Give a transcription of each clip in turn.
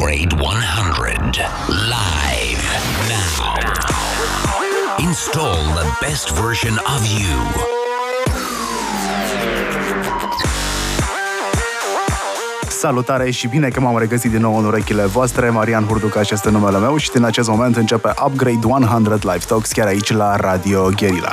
Upgrade 100. Live now. Install the best version of you. Salutare și bine că m-am regăsit din nou în urechile voastre. Marian Hurducaș este numele meu și din acest moment începe Upgrade 100 Live Talks chiar aici la Radio Guerilla.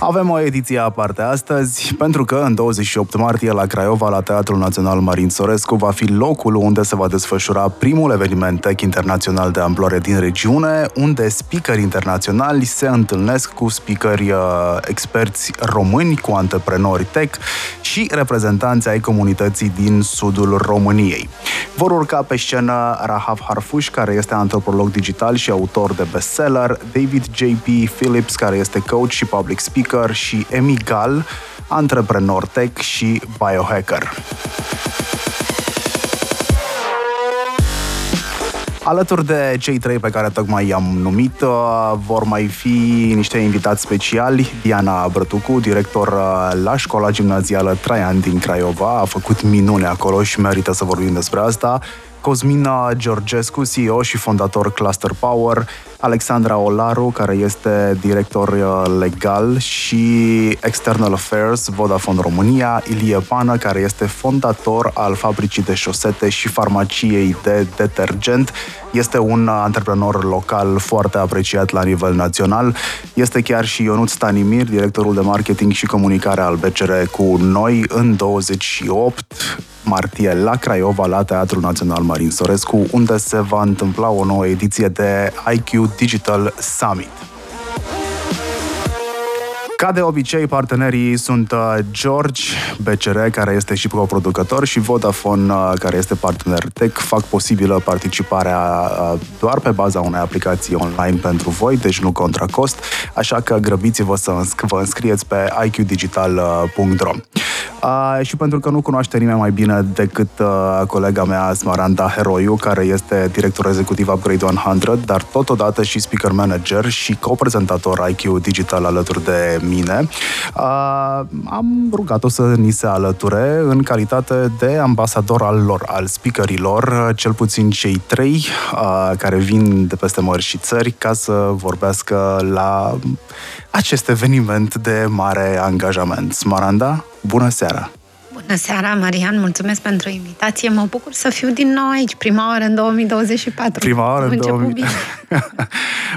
Avem o ediție aparte astăzi, pentru că în 28 martie la Craiova, la Teatrul Național Marin Sorescu, va fi locul unde se va desfășura primul eveniment tech internațional de amploare din regiune, unde speakeri internaționali se întâlnesc cu speakeri uh, experți români, cu antreprenori tech și reprezentanți ai comunității din sudul României. Vor urca pe scenă Rahav Harfush, care este antropolog digital și autor de bestseller, David J.P. Phillips, care este coach și public speaker, speaker și Emigal, antreprenor tech și biohacker. Alături de cei trei pe care tocmai i-am numit, uh, vor mai fi niște invitați speciali. Diana Brătucu, director uh, la școala gimnazială Traian din Craiova, a făcut minune acolo și merită să vorbim despre asta. Cosmina Georgescu, CEO și fondator Cluster Power, Alexandra Olaru, care este director uh, legal și External Affairs Vodafone România, Ilie Pană, care este fondator al fabricii de șosete și farmaciei de detergent. Este un antreprenor local foarte apreciat la nivel național. Este chiar și Ionut Stanimir, directorul de marketing și comunicare al BCR cu noi în 28 martie la Craiova, la Teatrul Național Marin Sorescu, unde se va întâmpla o nouă ediție de IQ Digital Summit. Ca de obicei, partenerii sunt uh, George, BCR, care este și coproducător, și Vodafone, uh, care este partener tech, fac posibilă participarea uh, doar pe baza unei aplicații online pentru voi, deci nu contra cost, așa că grăbiți-vă să vă înscrieți pe iqdigital.ro. Uh, și pentru că nu cunoaște nimeni mai bine decât uh, colega mea Smaranda Heroiu, care este director executiv Upgrade 100, dar totodată și speaker manager și coprezentator IQ Digital alături de mine, uh, am rugat-o să ni se alăture în calitate de ambasador al lor, al speakerilor, cel puțin cei trei uh, care vin de peste mări și țări ca să vorbească la acest eveniment de mare angajament. Smaranda, bună seara! Bună seara, Marian, mulțumesc pentru invitație. Mă bucur să fiu din nou aici, prima oară în 2024. Prima oară în 2024.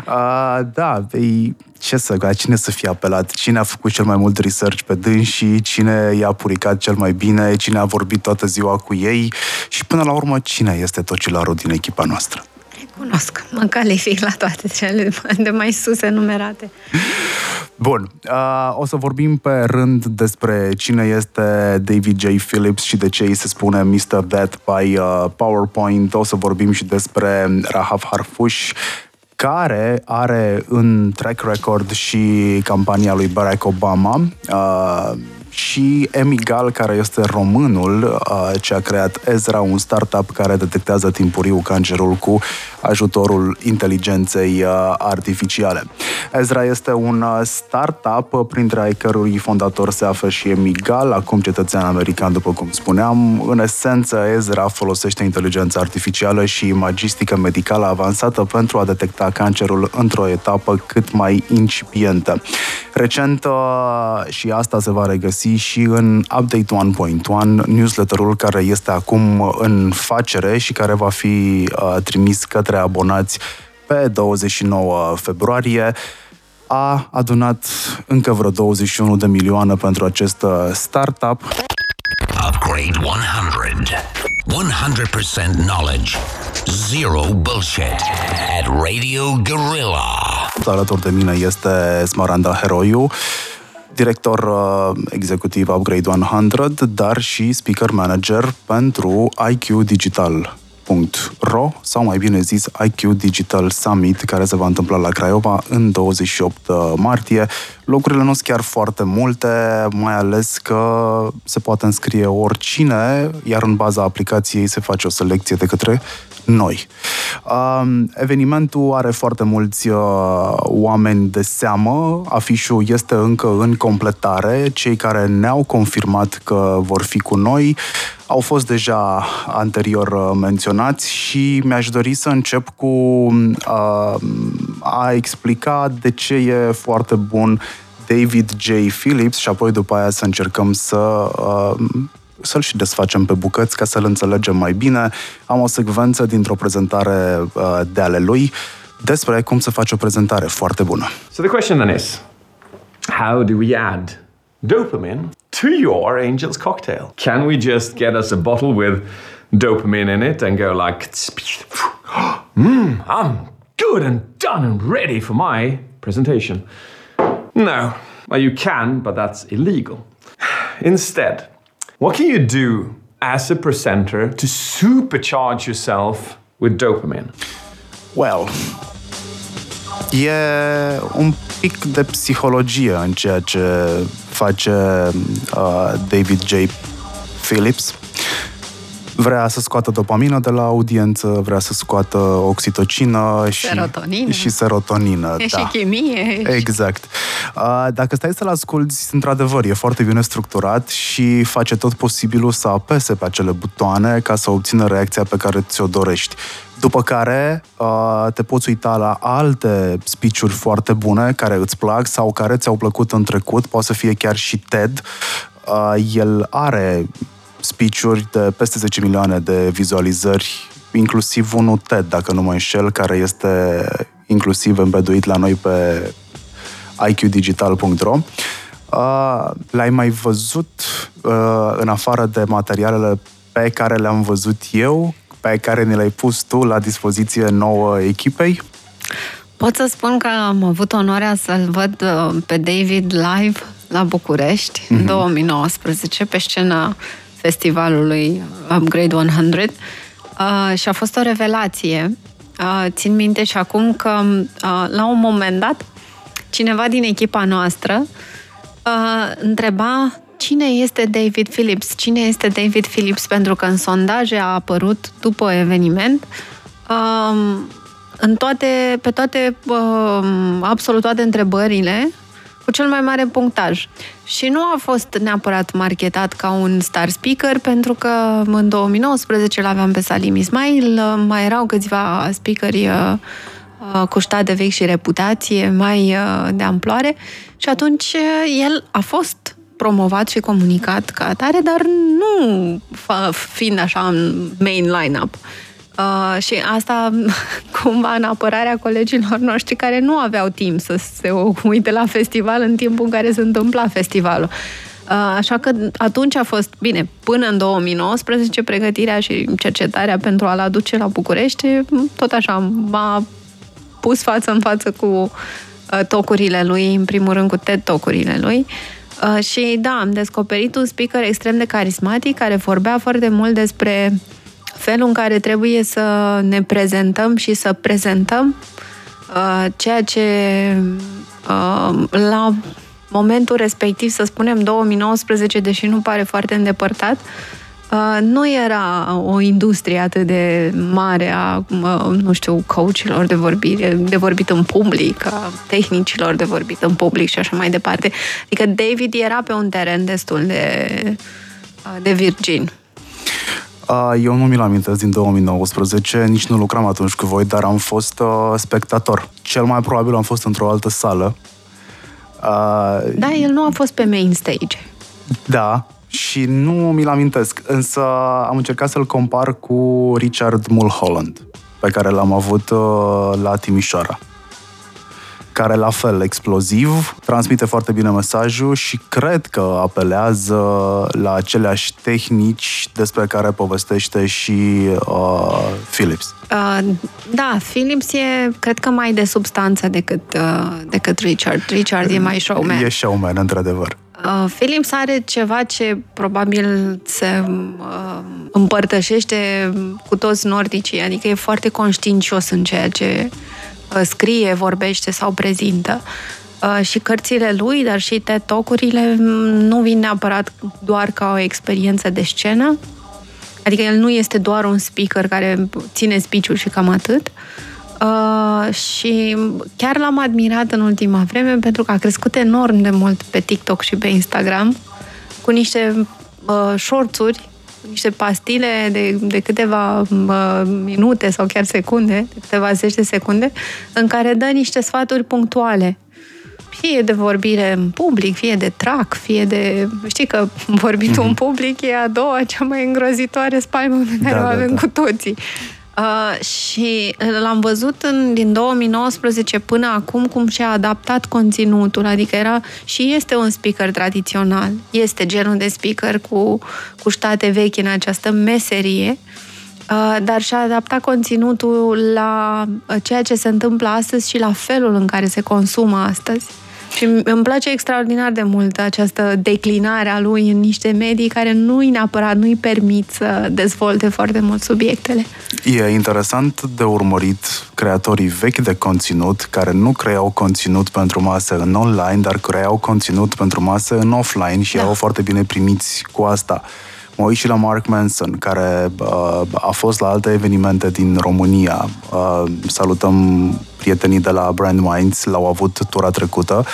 uh, da, ei, ce să, la cine să fie apelat? Cine a făcut cel mai mult research pe dânsii? Cine i-a puricat cel mai bine? Cine a vorbit toată ziua cu ei? Și până la urmă, cine este tocilarul din echipa noastră? Recunosc, mă calific la toate cele de mai sus enumerate. Bun, uh, o să vorbim pe rând despre cine este David J. Phillips și de ce îi se spune Mr. That by uh, PowerPoint. O să vorbim și despre Rahav Harfush, care are în track record și campania lui Barack Obama. Uh, și Emigal, care este românul uh, ce a creat Ezra, un startup care detectează timpuriu cancerul cu ajutorul inteligenței uh, artificiale. Ezra este un uh, startup printre ai cărui fondator se află și Emigal, acum cetățean american, după cum spuneam. În esență, Ezra folosește inteligența artificială și imagistică medicală avansată pentru a detecta cancerul într-o etapă cât mai incipientă. Recent, și asta se va regăsi găsi și în Update 1.1, newsletterul care este acum în facere și care va fi uh, trimis către abonați pe 29 februarie a adunat încă vreo 21 de milioane pentru acest uh, startup. Upgrade 100. 100% knowledge. Zero bullshit. At Radio Guerrilla. Alături de mine este Smaranda Heroiu, director uh, executiv Upgrade 100, dar și speaker manager pentru IQ Digital ro sau mai bine zis IQ Digital Summit care se va întâmpla la Craiova în 28 uh, martie. Locurile nu sunt chiar foarte multe, mai ales că se poate înscrie oricine, iar în baza aplicației se face o selecție de către noi. Uh, evenimentul are foarte mulți uh, oameni de seamă, afișul este încă în completare, cei care ne-au confirmat că vor fi cu noi au fost deja anterior uh, menționați și mi-aș dori să încep cu uh, a explica de ce e foarte bun David J. Phillips și apoi după aia să încercăm să uh, să-l și desfacem pe bucăți ca să-l înțelegem mai bine. Am o secvență dintr-o prezentare uh, de ale lui despre cum să faci o prezentare foarte bună. So the question then is, how do we add dopamine to your angel's cocktail? Can we just get us a bottle with dopamine in it and go like, mm, I'm good and done and ready for my presentation? No. Well, you can, but that's illegal. Instead, what can you do as a presenter to supercharge yourself with dopamine? Well, e un pic de psihologie în ceea ce face uh, David J. Phillips. Vrea să scoată dopamină de la audiență, vrea să scoată oxitocină și serotonină. Și serotonină e da. și chimie. Exact. Uh, dacă stai să-l asculti, într-adevăr, e foarte bine structurat și face tot posibilul să apese pe acele butoane ca să obțină reacția pe care ți-o dorești. După care uh, te poți uita la alte speech-uri foarte bune care îți plac sau care ți-au plăcut în trecut, poate să fie chiar și TED. Uh, el are speech-uri de peste 10 milioane de vizualizări, inclusiv unul TED, dacă nu mă înșel, care este inclusiv îmbeduit la noi pe iqdigital.ro. Uh, l-ai mai văzut uh, în afară de materialele pe care le-am văzut eu, pe care ne le-ai pus tu la dispoziție nouă echipei? Pot să spun că am avut onoarea să-l văd uh, pe David live la București mm-hmm. în 2019 pe scena festivalului Upgrade 100 uh, și a fost o revelație. Uh, țin minte și acum că uh, la un moment dat cineva din echipa noastră uh, întreba cine este David Phillips, cine este David Phillips, pentru că în sondaje a apărut după eveniment uh, în toate, pe toate, uh, absolut toate întrebările cu cel mai mare punctaj. Și nu a fost neapărat marketat ca un star speaker, pentru că în 2019 l-aveam pe Salim Ismail, mai erau câțiva speakeri uh, uh, cu stat de vechi și reputație mai uh, de amploare și atunci el a fost promovat și comunicat ca atare, dar nu fiind așa în main line-up. Uh, și asta cumva în apărarea colegilor noștri care nu aveau timp să se uite la festival în timpul în care se întâmpla festivalul. Uh, așa că atunci a fost, bine, până în 2019, pregătirea și cercetarea pentru a-l aduce la București, tot așa, m-a pus față în față cu uh, tocurile lui, în primul rând cu TED tocurile lui. Uh, și da, am descoperit un speaker extrem de carismatic care vorbea foarte mult despre felul în care trebuie să ne prezentăm și să prezentăm uh, ceea ce uh, la momentul respectiv, să spunem 2019, deși nu pare foarte îndepărtat, uh, nu era o industrie atât de mare a, uh, nu știu, coachilor de vorbire, de vorbit în public, a tehnicilor de vorbit în public și așa mai departe. Adică David era pe un teren destul de, uh, de virgin. Eu nu mi-l amintesc din 2019, nici nu lucram atunci cu voi, dar am fost uh, spectator. Cel mai probabil am fost într-o altă sală. Uh, da, el nu a fost pe main stage. Da, și nu mi-l amintesc, însă am încercat să-l compar cu Richard Mulholland, pe care l-am avut uh, la Timișoara care la fel exploziv, transmite foarte bine mesajul și cred că apelează la aceleași tehnici despre care povestește și uh, Philips. Uh, da, Philips e, cred că, mai de substanță decât, uh, decât Richard. Richard e mai showman. E showman, într-adevăr. Uh, Philips are ceva ce probabil se uh, împărtășește cu toți nordicii, adică e foarte conștiincios în ceea ce Uh, scrie, vorbește sau prezintă. Uh, și cărțile lui, dar și TED Talk-urile mm, nu vin neapărat doar ca o experiență de scenă, adică el nu este doar un speaker care ține speech și cam atât. Uh, și chiar l-am admirat în ultima vreme pentru că a crescut enorm de mult pe TikTok și pe Instagram cu niște uh, shorts-uri niște pastile de, de câteva uh, minute sau chiar secunde, de câteva zeci de secunde, în care dă niște sfaturi punctuale fie de vorbire în public, fie de trac, fie de... Știi că vorbitul mm-hmm. în public e a doua cea mai îngrozitoare spaimă pe care da, o avem da, da. cu toții. Uh, și l-am văzut în, din 2019 până acum cum și-a adaptat conținutul, adică era și este un speaker tradițional, este genul de speaker cu, cu state vechi în această meserie, uh, dar și-a adaptat conținutul la uh, ceea ce se întâmplă astăzi și la felul în care se consumă astăzi. Și îmi place extraordinar de mult această declinare a lui în niște medii care nu-i neapărat, nu-i permit să dezvolte foarte mult subiectele. E interesant de urmărit creatorii vechi de conținut care nu creau conținut pentru masă în online, dar creau conținut pentru masă în offline și da. au foarte bine primiți cu asta. Mă uit și la Mark Manson, care uh, a fost la alte evenimente din România. Uh, salutăm prietenii de la Brand Minds, l-au avut tura trecută.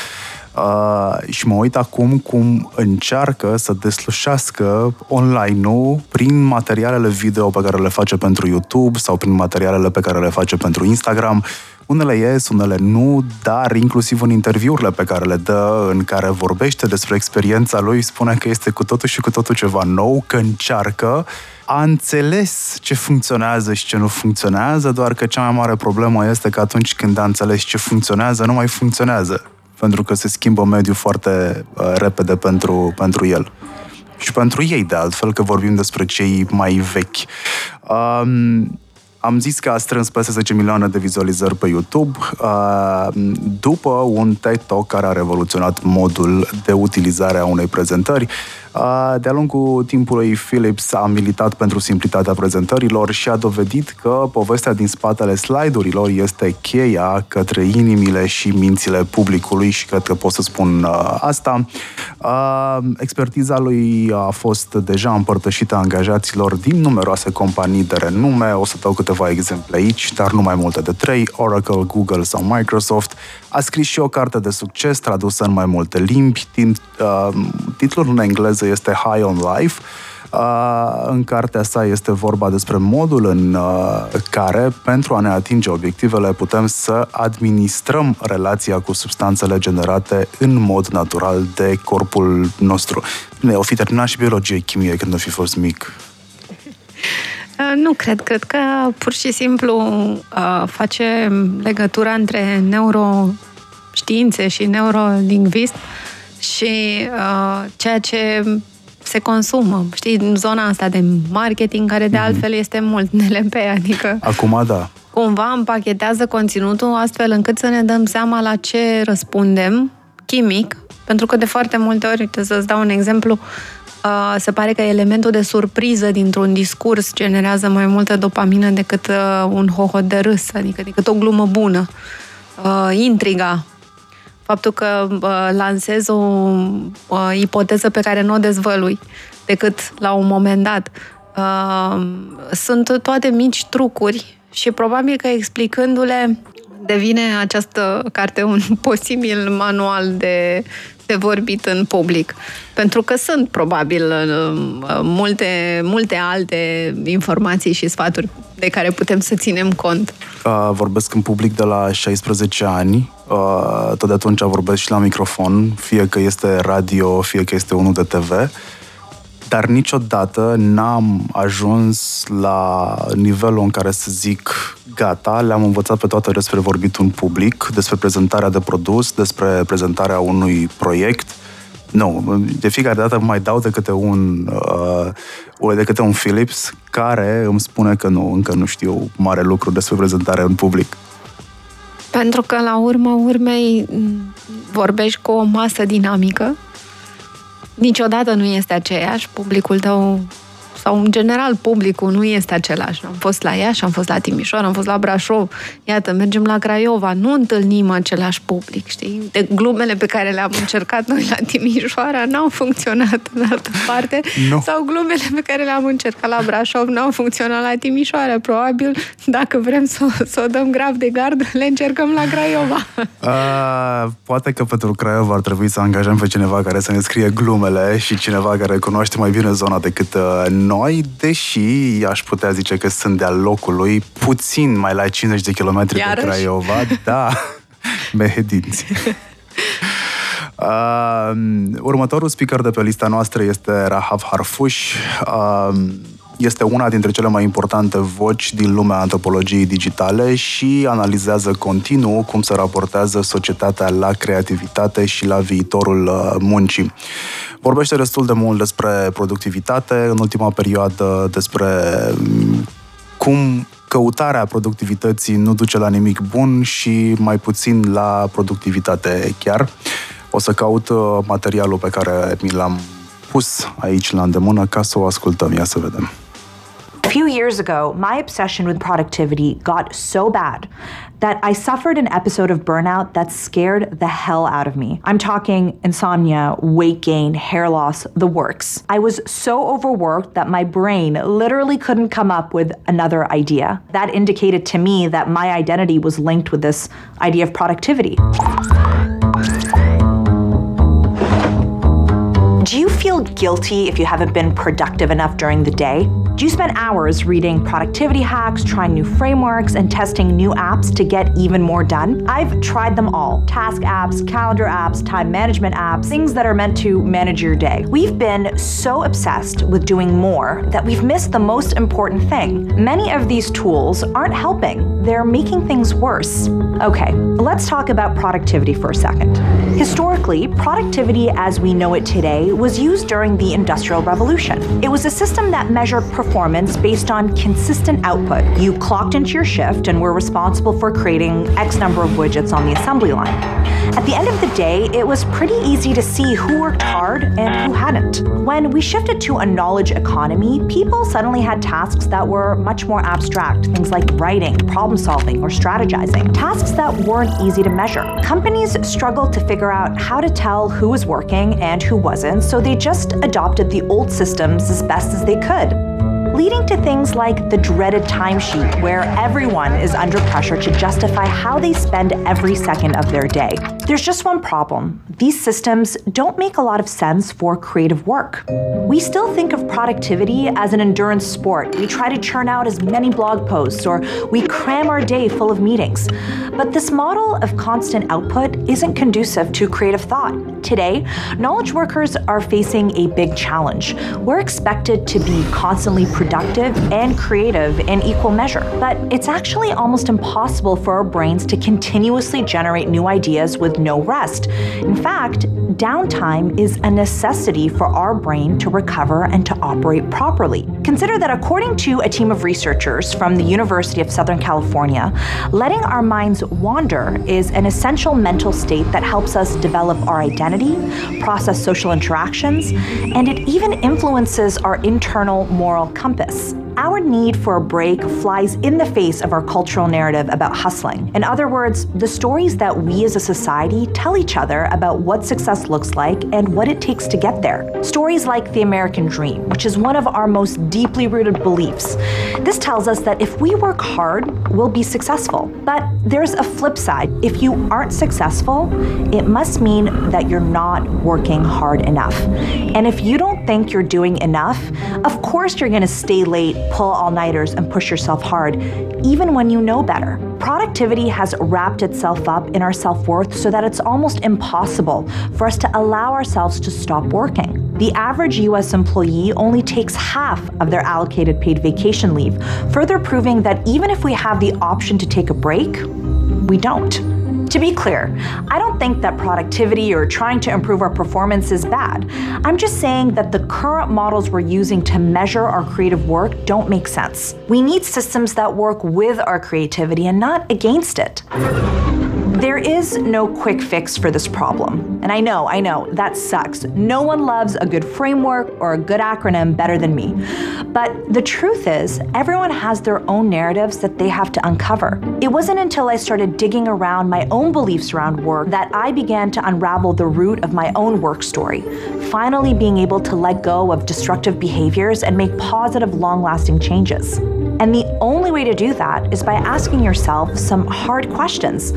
Uh, și mă uit acum cum încearcă să deslușească online-ul prin materialele video pe care le face pentru YouTube sau prin materialele pe care le face pentru Instagram. Unele ies, unele nu, dar inclusiv în interviurile pe care le dă, în care vorbește despre experiența lui, spune că este cu totul și cu totul ceva nou, că încearcă a înțeles ce funcționează și ce nu funcționează, doar că cea mai mare problemă este că atunci când a înțeles ce funcționează, nu mai funcționează, pentru că se schimbă mediul foarte uh, repede pentru, pentru el. Și pentru ei, de altfel, că vorbim despre cei mai vechi. Um, am zis că a strâns peste 10 milioane de vizualizări pe YouTube uh, după un TED Talk care a revoluționat modul de utilizare a unei prezentări. De-a lungul timpului, Philips a militat pentru simplitatea prezentărilor și a dovedit că povestea din spatele slide-urilor este cheia către inimile și mințile publicului și cred că pot să spun asta. Expertiza lui a fost deja împărtășită angajaților din numeroase companii de renume. O să dau câteva exemple aici, dar nu mai multe de trei, Oracle, Google sau Microsoft. A scris și o carte de succes tradusă în mai multe limbi. Titlul în engleză este High on Life. Uh, în cartea sa este vorba despre modul în uh, care, pentru a ne atinge obiectivele, putem să administrăm relația cu substanțele generate în mod natural de corpul nostru. Bine, o fi terminat și biologie, chimie când o fi fost mic. Uh, nu cred, cred că pur și simplu uh, face legătura între neuroștiințe și neurolingvist și uh, ceea ce se consumă. Știi, în zona asta de marketing, care de mm-hmm. altfel este mult NLP, adică... Acum da. Cumva împachetează conținutul astfel încât să ne dăm seama la ce răspundem chimic, pentru că de foarte multe ori, uite, să-ți dau un exemplu, uh, se pare că elementul de surpriză dintr-un discurs generează mai multă dopamină decât uh, un hohot de râs, adică decât o glumă bună. Uh, intriga, faptul că uh, lansez o uh, ipoteză pe care nu o dezvălui decât la un moment dat. Uh, sunt toate mici trucuri și probabil că explicându-le devine această carte un posibil manual de, de vorbit în public. Pentru că sunt probabil uh, multe, multe alte informații și sfaturi de care putem să ținem cont. Uh, vorbesc în public de la 16 ani. Uh, tot de atunci vorbesc și la microfon, fie că este radio, fie că este unul de TV dar niciodată n-am ajuns la nivelul în care să zic gata, le-am învățat pe toate despre vorbit în public, despre prezentarea de produs, despre prezentarea unui proiect. Nu, de fiecare dată mai dau de câte un, uh, de câte un Philips care îmi spune că nu, încă nu știu mare lucru despre prezentarea în public. Pentru că la urma urmei vorbești cu o masă dinamică. Niciodată nu este aceeași, publicul tău sau în general publicul nu este același. Am fost la Iași, am fost la Timișoara, am fost la Brașov, iată, mergem la Craiova, nu întâlnim același public, știi? De glumele pe care le-am încercat noi la Timișoara n-au funcționat în altă parte, no. sau glumele pe care le-am încercat la Brașov n-au funcționat la Timișoara. Probabil, dacă vrem să, să o dăm grav de gard, le încercăm la Craiova. A, poate că pentru Craiova ar trebui să angajăm pe cineva care să ne scrie glumele și cineva care cunoaște mai bine zona decât uh, noi noi, deși aș putea zice că sunt de-al locului, puțin mai la 50 de kilometri de Craiova, da, behedinți. Uh, următorul speaker de pe lista noastră este Rahav Harfush. Uh, este una dintre cele mai importante voci din lumea antropologiei digitale și analizează continuu cum se raportează societatea la creativitate și la viitorul uh, muncii. Vorbește destul de mult despre productivitate, în ultima perioadă despre mm, cum căutarea productivității nu duce la nimic bun și mai puțin la productivitate chiar. O să caut uh, materialul pe care mi l-am pus aici la îndemână ca să o ascultăm. Ia să vedem. A few years ago, my obsession with productivity got so bad that I suffered an episode of burnout that scared the hell out of me. I'm talking insomnia, weight gain, hair loss, the works. I was so overworked that my brain literally couldn't come up with another idea. That indicated to me that my identity was linked with this idea of productivity. Do you feel guilty if you haven't been productive enough during the day? Do you spend hours reading productivity hacks, trying new frameworks, and testing new apps to get even more done? I've tried them all task apps, calendar apps, time management apps, things that are meant to manage your day. We've been so obsessed with doing more that we've missed the most important thing. Many of these tools aren't helping, they're making things worse. Okay, let's talk about productivity for a second. Historically, productivity as we know it today was used during the Industrial Revolution. It was a system that measured performance based on consistent output. You clocked into your shift and were responsible for creating X number of widgets on the assembly line. At the end of the day, it was pretty easy to see who worked hard and who hadn't. When we shifted to a knowledge economy, people suddenly had tasks that were much more abstract, things like writing, problem solving, or strategizing, tasks that weren't easy to measure. Companies struggled to figure out how to tell who was working and who wasn't, so they just adopted the old systems as best as they could leading to things like the dreaded timesheet, where everyone is under pressure to justify how they spend every second of their day. There's just one problem these systems don't make a lot of sense for creative work. We still think of productivity as an endurance sport. We try to churn out as many blog posts or we cram our day full of meetings. But this model of constant output isn't conducive to creative thought. Today, knowledge workers are facing a big challenge. We're expected to be constantly productive and creative in equal measure, but it's actually almost impossible for our brains to continuously generate new ideas with no rest. In fact, downtime is a necessity for our brain to recover and to operate properly. Consider that according to a team of researchers from the University of Southern California, letting our minds wander is an essential mental state that helps us develop our identity, process social interactions, and it even influences our internal moral compass campus. Our need for a break flies in the face of our cultural narrative about hustling. In other words, the stories that we as a society tell each other about what success looks like and what it takes to get there. Stories like the American dream, which is one of our most deeply rooted beliefs. This tells us that if we work hard, we'll be successful. But there's a flip side. If you aren't successful, it must mean that you're not working hard enough. And if you don't think you're doing enough, of course you're going to stay late pull all nighters and push yourself hard, even when you know better. Productivity has wrapped itself up in our self worth so that it's almost impossible for us to allow ourselves to stop working. The average US employee only takes half of their allocated paid vacation leave, further proving that even if we have the option to take a break, we don't. To be clear, I don't think that productivity or trying to improve our performance is bad. I'm just saying that the current models we're using to measure our creative work don't make sense. We need systems that work with our creativity and not against it. There is no quick fix for this problem. And I know, I know, that sucks. No one loves a good framework or a good acronym better than me. But the truth is, everyone has their own narratives that they have to uncover. It wasn't until I started digging around my own beliefs around work that I began to unravel the root of my own work story, finally being able to let go of destructive behaviors and make positive, long lasting changes. And the only way to do that is by asking yourself some hard questions.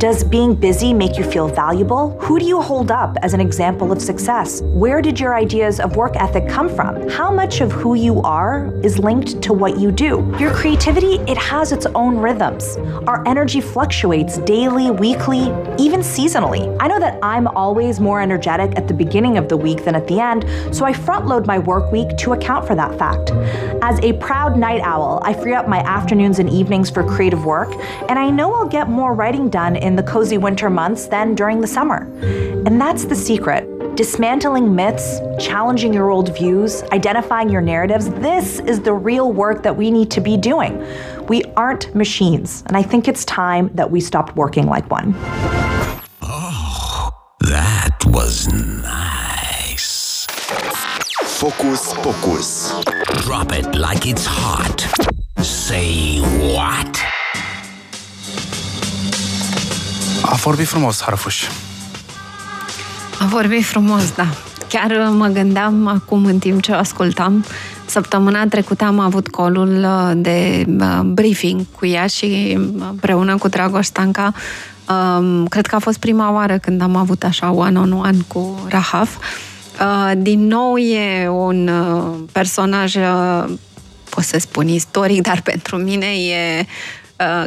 Does being busy make you feel valuable? Who do you hold up as an example of success? Where did your ideas of work ethic come from? How much of who you are is linked to what you do? Your creativity, it has its own rhythms. Our energy fluctuates daily, weekly, even seasonally. I know that I'm always more energetic at the beginning of the week than at the end, so I front load my work week to account for that fact. As a proud night owl, I free up my afternoons and evenings for creative work, and I know I'll get more writing done in the cozy winter months than during the summer. And that's the secret. Dismantling myths, challenging your old views, identifying your narratives, this is the real work that we need to be doing. We aren't machines, and I think it's time that we stopped working like one. Oh, that was nice. Focus Pocus. Drop it like it's hot. Say what? A vorbit frumos, Harfuș. A vorbit frumos, da. Chiar uh, mă gândeam acum în timp ce o ascultam. Săptămâna trecută am avut colul uh, de uh, briefing cu ea și împreună cu Dragoș Stanca um, cred că a fost prima oară când am avut așa one-on-one cu Rahaf. Din nou e un personaj, pot să spun istoric, dar pentru mine e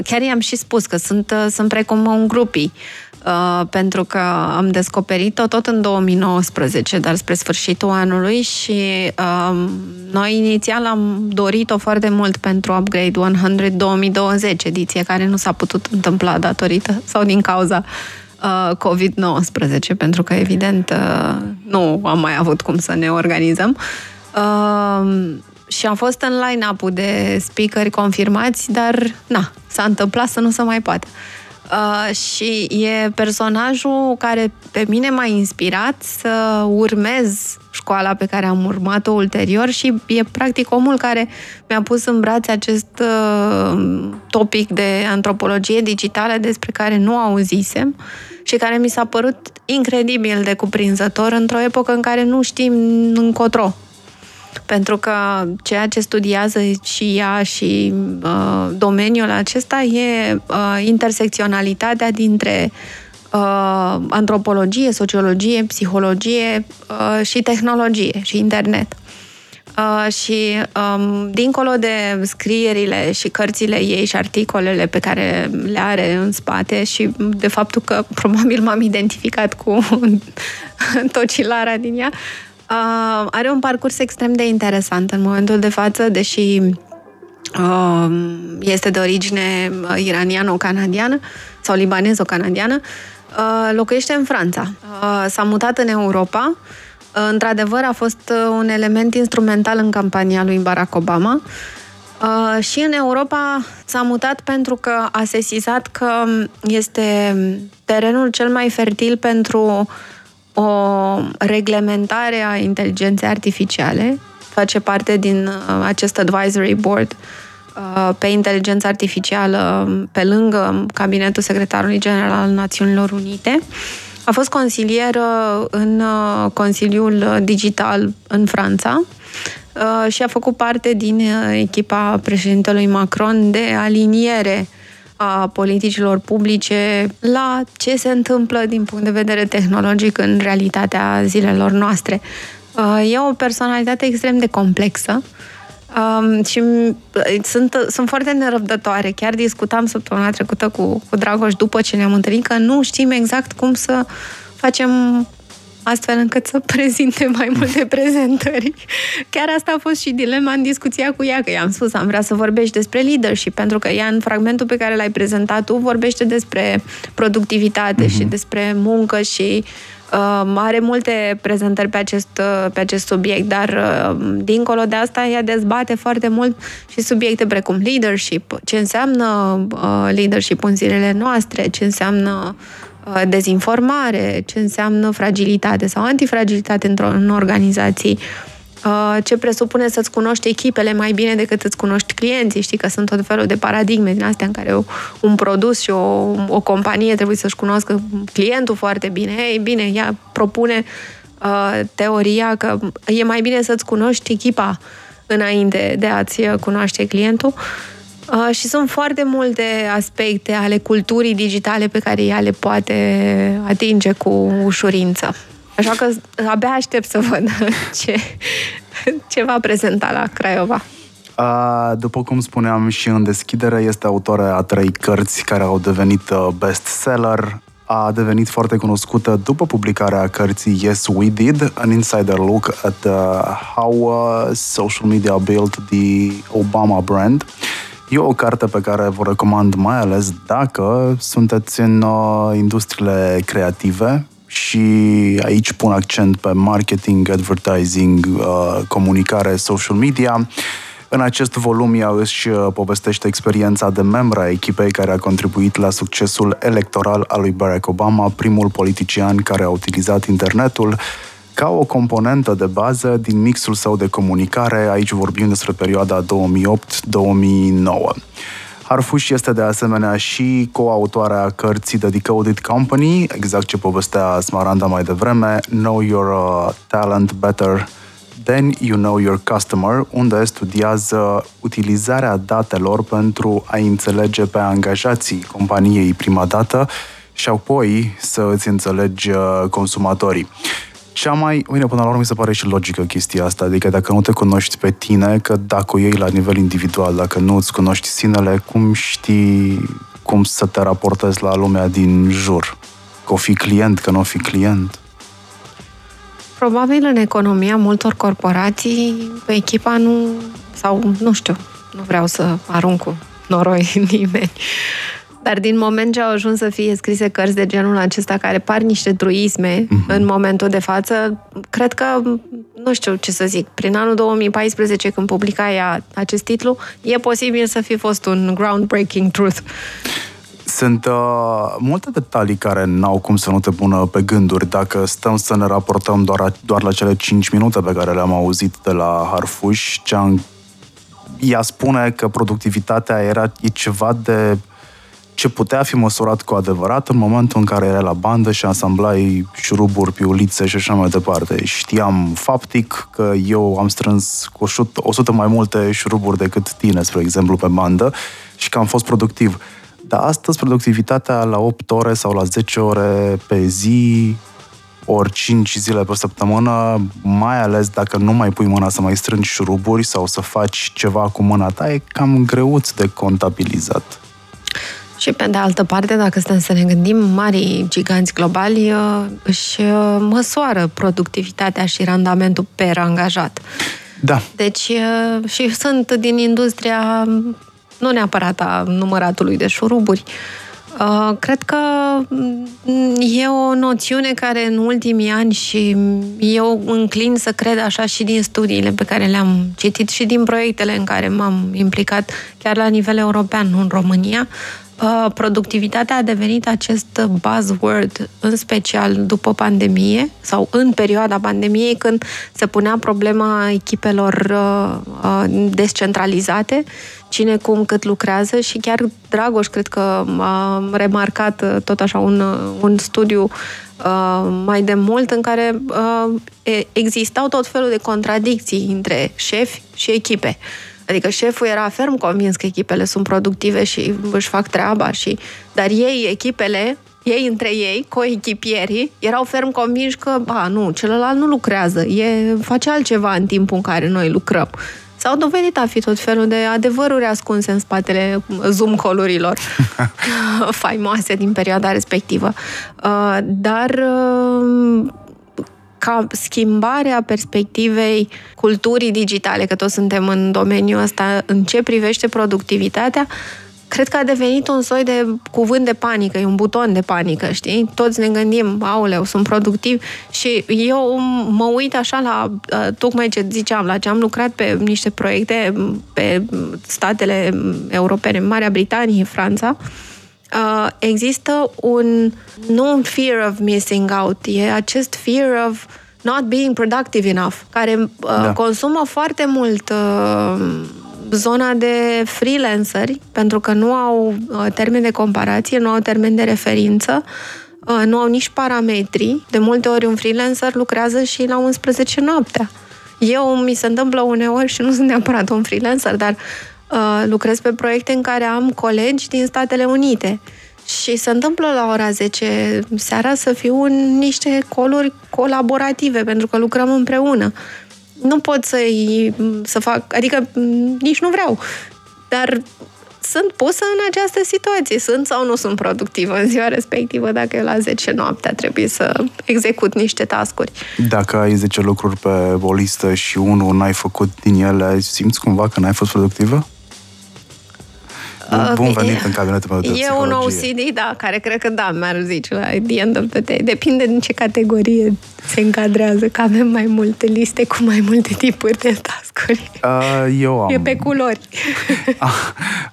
chiar i-am și spus că sunt, sunt precum un grupii. Uh, pentru că am descoperit-o tot în 2019, dar spre sfârșitul anului și uh, noi inițial am dorit-o foarte mult pentru Upgrade 100 2020, ediție care nu s-a putut întâmpla datorită sau din cauza uh, COVID-19, pentru că evident uh, nu am mai avut cum să ne organizăm. Uh, și a fost în line-up-ul de speakeri confirmați, dar na, s-a întâmplat să nu se mai poată. Uh, și e personajul care pe mine m-a inspirat să urmez școala pe care am urmat-o ulterior și e practic omul care mi-a pus în brațe acest uh, topic de antropologie digitală despre care nu auzisem și care mi s-a părut incredibil de cuprinzător într-o epocă în care nu știm încotro pentru că ceea ce studiază și ea și uh, domeniul acesta e uh, intersecționalitatea dintre uh, antropologie, sociologie, psihologie uh, și tehnologie și internet. Uh, și um, dincolo de scrierile și cărțile ei și articolele pe care le are în spate și de faptul că probabil m-am identificat cu tocilara din ea, Uh, are un parcurs extrem de interesant în momentul de față, deși uh, este de origine uh, iraniano-canadiană sau libanezo-canadiană, uh, locuiește în Franța. Uh, s-a mutat în Europa. Uh, într-adevăr, a fost uh, un element instrumental în campania lui Barack Obama. Uh, și în Europa s-a mutat pentru că a sesizat că este terenul cel mai fertil pentru uh, o reglementare a inteligenței artificiale, face parte din uh, acest advisory board uh, pe inteligență artificială pe lângă cabinetul secretarului general al Națiunilor Unite. A fost consilieră în uh, Consiliul Digital în Franța și a făcut parte din echipa președintelui Macron de aliniere a politicilor publice la ce se întâmplă din punct de vedere tehnologic în realitatea zilelor noastre. Uh, e o personalitate extrem de complexă um, și uh, sunt, sunt foarte nerăbdătoare. Chiar discutam săptămâna trecută cu, cu Dragoș după ce ne-am întâlnit că nu știm exact cum să facem astfel încât să prezinte mai multe prezentări. Chiar asta a fost și dilema în discuția cu ea, că i-am spus, am vrea să vorbești despre leadership, pentru că ea în fragmentul pe care l-ai prezentat tu vorbește despre productivitate mm-hmm. și despre muncă și uh, are multe prezentări pe acest, uh, pe acest subiect, dar uh, dincolo de asta ea dezbate foarte mult și subiecte precum leadership, ce înseamnă uh, leadership în zilele noastre, ce înseamnă Uh, dezinformare, ce înseamnă fragilitate sau antifragilitate într-o, în organizații, uh, ce presupune să-ți cunoști echipele mai bine decât îți cunoști clienții. Știi că sunt tot felul de paradigme din astea în care un produs și o, o companie trebuie să-și cunoască clientul foarte bine. Ei bine, ea propune uh, teoria că e mai bine să-ți cunoști echipa înainte de a-ți cunoaște clientul. Uh, și sunt foarte multe aspecte ale culturii digitale pe care ea le poate atinge cu ușurință. Așa că abia aștept să văd ce, ce va prezenta la Craiova. A, după cum spuneam și în deschidere, este autoarea a trei cărți care au devenit uh, bestseller. A devenit foarte cunoscută după publicarea cărții Yes We Did, an insider look at uh, how uh, social media built the Obama brand. E o carte pe care vă recomand mai ales dacă sunteți în uh, industriile creative și aici pun accent pe marketing, advertising, uh, comunicare, social media. În acest volum ea își uh, povestește experiența de membra a echipei care a contribuit la succesul electoral al lui Barack Obama, primul politician care a utilizat internetul ca o componentă de bază din mixul său de comunicare, aici vorbim despre perioada 2008-2009. Harfush este de asemenea și coautoarea cărții The Decoded Company, exact ce povestea Smaranda mai devreme, Know Your uh, Talent Better Then You Know Your Customer, unde studiază utilizarea datelor pentru a înțelege pe angajații companiei prima dată și apoi să îți înțelegi uh, consumatorii cea mai... Bine, până la urmă mi se pare și logică chestia asta. Adică dacă nu te cunoști pe tine, că dacă o iei la nivel individual, dacă nu îți cunoști sinele, cum știi cum să te raportezi la lumea din jur? Că o fi client, că nu o fi client? Probabil în economia multor corporații, pe echipa nu... sau nu știu, nu vreau să arunc cu noroi nimeni. Dar din moment ce au ajuns să fie scrise cărți de genul acesta, care par niște truisme mm-hmm. în momentul de față, cred că, nu știu ce să zic, prin anul 2014, când publica ea acest titlu, e posibil să fi fost un groundbreaking truth. Sunt uh, multe detalii care n-au cum să nu te pună pe gânduri dacă stăm să ne raportăm doar, doar la cele 5 minute pe care le-am auzit de la Harfuș. Cea ea spune că productivitatea era e ceva de ce putea fi măsurat cu adevărat în momentul în care era la bandă și asamblai șuruburi, piulițe și așa mai departe. Știam faptic că eu am strâns cu 100 mai multe șuruburi decât tine, spre exemplu, pe bandă și că am fost productiv. Dar astăzi productivitatea la 8 ore sau la 10 ore pe zi ori 5 zile pe săptămână, mai ales dacă nu mai pui mâna să mai strângi șuruburi sau să faci ceva cu mâna ta, e cam greuț de contabilizat. Și pe de altă parte, dacă stăm să ne gândim, mari giganți globali uh, își uh, măsoară productivitatea și randamentul per angajat. Da. Deci uh, și sunt din industria nu neapărat a număratului de șuruburi. Cred că mm, e o noțiune care în ultimii ani și eu înclin să cred așa și din studiile pe care le-am citit și din proiectele în care m-am implicat chiar la nivel european, nu în România, Uh, productivitatea a devenit acest buzzword, în special după pandemie sau în perioada pandemiei, când se punea problema echipelor uh, uh, descentralizate, cine cum cât lucrează și chiar Dragoș cred că a remarcat tot așa un, un studiu mai de mult în care existau tot felul de contradicții între șefi și echipe. Adică șeful era ferm convins că echipele sunt productive și își fac treaba, și... dar ei, echipele, ei între ei, coechipierii, erau ferm convinși că, ba, nu, celălalt nu lucrează, e, face altceva în timpul în care noi lucrăm. S-au dovedit a fi tot felul de adevăruri ascunse în spatele zoom colurilor faimoase din perioada respectivă. Uh, dar uh, ca schimbarea perspectivei culturii digitale, că toți suntem în domeniul ăsta, în ce privește productivitatea, cred că a devenit un soi de cuvânt de panică, e un buton de panică, știi? Toți ne gândim, auleu, sunt productiv și eu mă uit așa la, uh, tocmai ce ziceam, la ce am lucrat pe niște proiecte pe statele europene, Marea Britanie, Franța, uh, există un, nu un fear of missing out, e acest fear of not being productive enough, care uh, da. consumă foarte mult uh, zona de freelanceri, pentru că nu au uh, termen de comparație, nu au termen de referință, uh, nu au nici parametri. De multe ori un freelancer lucrează și la 11 noaptea. Eu mi se întâmplă uneori și nu sunt neapărat un freelancer, dar uh, lucrez pe proiecte în care am colegi din Statele Unite. Și se întâmplă la ora 10 seara să fiu în niște coluri colaborative, pentru că lucrăm împreună. Nu pot să să fac, adică nici nu vreau. Dar sunt pusă în această situație. Sunt sau nu sunt productivă în ziua respectivă dacă eu la 10 noaptea trebuie să execut niște tascuri. Dacă ai 10 lucruri pe o listă și unul n-ai făcut din ele, simți cumva că n-ai fost productivă? Bun uh, venit e, în cabinetul meu de E un OCD, da, care cred că da, mi-ar zice la the end of the day. Depinde din ce categorie se încadrează, că avem mai multe liste cu mai multe tipuri de tascuri. Uh, eu am... E pe culori.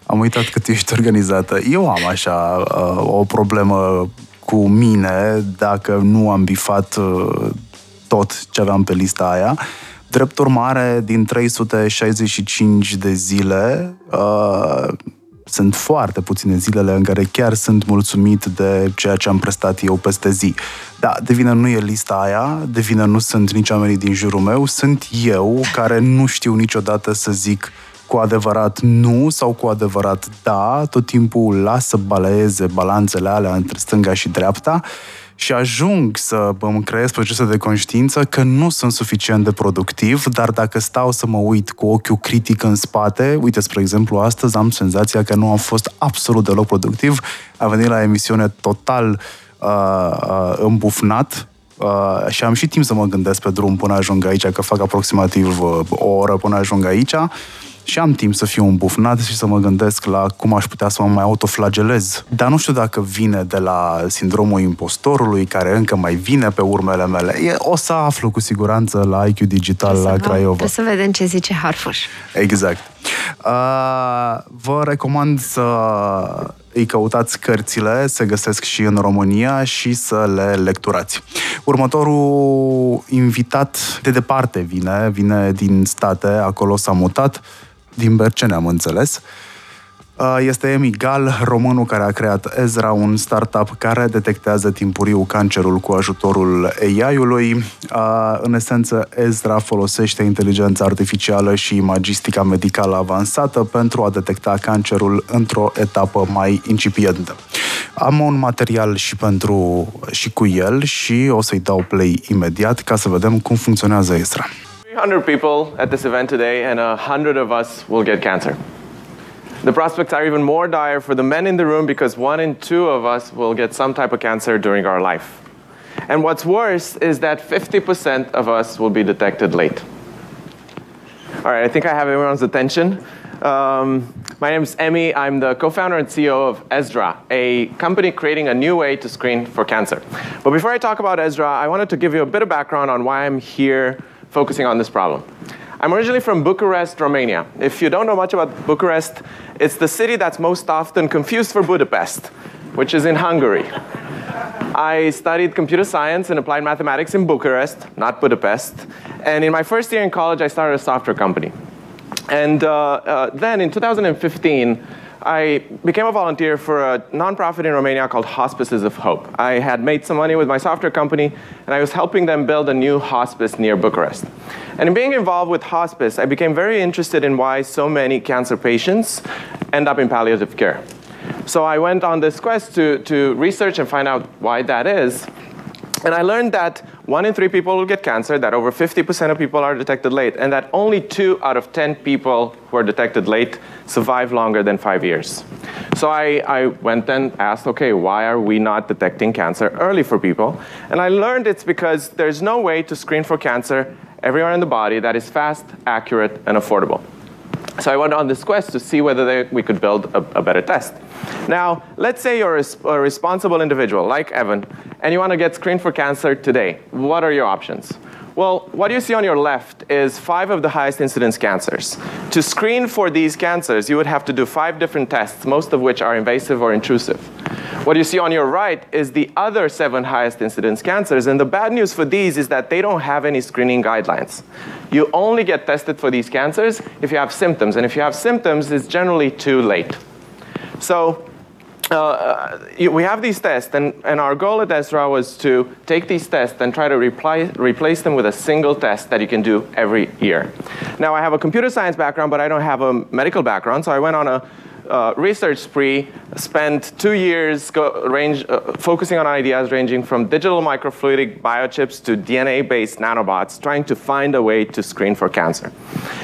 am uitat cât ești organizată. Eu am așa uh, o problemă cu mine dacă nu am bifat uh, tot ce aveam pe lista aia. Drept urmare, din 365 de zile, uh, sunt foarte puține zilele în care chiar sunt mulțumit de ceea ce am prestat eu peste zi. Da, de vină nu e lista aia, de vină nu sunt nici oamenii din jurul meu, sunt eu care nu știu niciodată să zic cu adevărat nu sau cu adevărat da, tot timpul las să baleeze balanțele alea între stânga și dreapta și ajung să îmi creez procese de conștiință că nu sunt suficient de productiv, dar dacă stau să mă uit cu ochiul critic în spate, uite, spre exemplu, astăzi am senzația că nu am fost absolut deloc productiv, a venit la emisiune total uh, uh, îmbufnat, Uh, și am și timp să mă gândesc pe drum până ajung aici, că fac aproximativ uh, o oră până ajung aici și am timp să fiu îmbufnat și să mă gândesc la cum aș putea să mă mai autoflagelez. Dar nu știu dacă vine de la sindromul impostorului, care încă mai vine pe urmele mele. E, o să aflu cu siguranță la IQ Digital trebuie la Craiova. Trebuie să vedem ce zice Harfuș. Exact. Uh, vă recomand să îi căutați cărțile, se găsesc și în România și să le lecturați. Următorul invitat de departe vine, vine din state, acolo s-a mutat, din Bercene, am înțeles. Uh, este Emi Gal, românul care a creat Ezra, un startup care detectează timpuriu cancerul cu ajutorul AI-ului. Uh, în esență, Ezra folosește inteligența artificială și imagistica medicală avansată pentru a detecta cancerul într-o etapă mai incipientă. Am un material și pentru și cu el și o să-i dau play imediat ca să vedem cum funcționează Ezra. 300 people at this event today, and 100 of us will get cancer. The prospects are even more dire for the men in the room because one in two of us will get some type of cancer during our life. And what's worse is that 50% of us will be detected late. All right, I think I have everyone's attention. Um, my name is Emmy. I'm the co founder and CEO of Ezra, a company creating a new way to screen for cancer. But before I talk about Ezra, I wanted to give you a bit of background on why I'm here focusing on this problem. I'm originally from Bucharest, Romania. If you don't know much about Bucharest, it's the city that's most often confused for Budapest, which is in Hungary. I studied computer science and applied mathematics in Bucharest, not Budapest. And in my first year in college, I started a software company. And uh, uh, then in 2015, I became a volunteer for a nonprofit in Romania called Hospices of Hope. I had made some money with my software company, and I was helping them build a new hospice near Bucharest. And in being involved with hospice, I became very interested in why so many cancer patients end up in palliative care. So I went on this quest to, to research and find out why that is. And I learned that one in three people will get cancer, that over 50% of people are detected late, and that only two out of 10 people who are detected late survive longer than five years. So I, I went and asked, okay, why are we not detecting cancer early for people? And I learned it's because there's no way to screen for cancer everywhere in the body that is fast, accurate, and affordable. So I went on this quest to see whether they, we could build a, a, better test. Now, let's say you're a, a responsible individual like Evan, and you want to get screened for cancer today. What are your options? Well, what you see on your left is five of the highest incidence cancers. To screen for these cancers, you would have to do five different tests, most of which are invasive or intrusive. What you see on your right is the other seven highest incidence cancers, and the bad news for these is that they don't have any screening guidelines. You only get tested for these cancers if you have symptoms, and if you have symptoms, it's generally too late. So uh, we have these tests, and, and our goal at Ezra was to take these tests and try to reply, replace them with a single test that you can do every year. Now, I have a computer science background, but I don't have a medical background, so I went on a uh, research spree, spent two years go, range, uh, focusing on ideas ranging from digital microfluidic biochips to DNA based nanobots, trying to find a way to screen for cancer.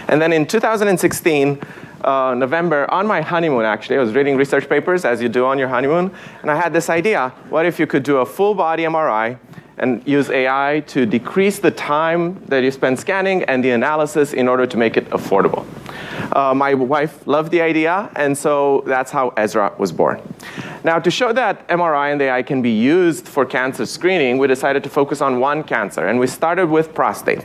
And then in 2016, uh, November, on my honeymoon actually, I was reading research papers as you do on your honeymoon, and I had this idea what if you could do a full body MRI and use AI to decrease the time that you spend scanning and the analysis in order to make it affordable. Uh, my wife loved the idea, and so that's how Ezra was born. Now, to show that MRI and AI can be used for cancer screening, we decided to focus on one cancer, and we started with prostate.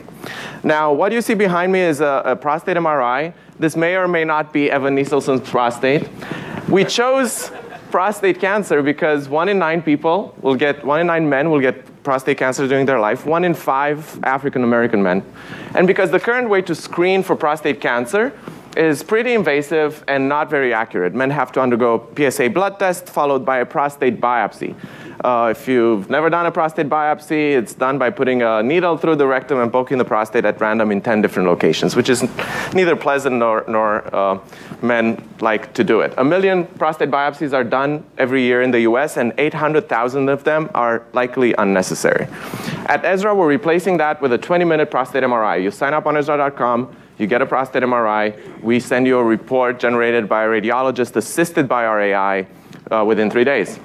Now, what you see behind me is a, a prostate MRI. This may or may not be Evan Nielsen's prostate. We chose prostate cancer because one in nine people will get, one in nine men will get prostate cancer during their life, one in five African American men. And because the current way to screen for prostate cancer is pretty invasive and not very accurate. Men have to undergo PSA blood test followed by a prostate biopsy. Uh, if you've never done a prostate biopsy, it's done by putting a needle through the rectum and poking the prostate at random in 10 different locations, which is neither pleasant nor, nor uh, men like to do it. A million prostate biopsies are done every year in the US, and 800,000 of them are likely unnecessary. At Ezra, we're replacing that with a 20 minute prostate MRI. You sign up on Ezra.com, you get a prostate MRI, we send you a report generated by a radiologist assisted by our AI uh, within three days.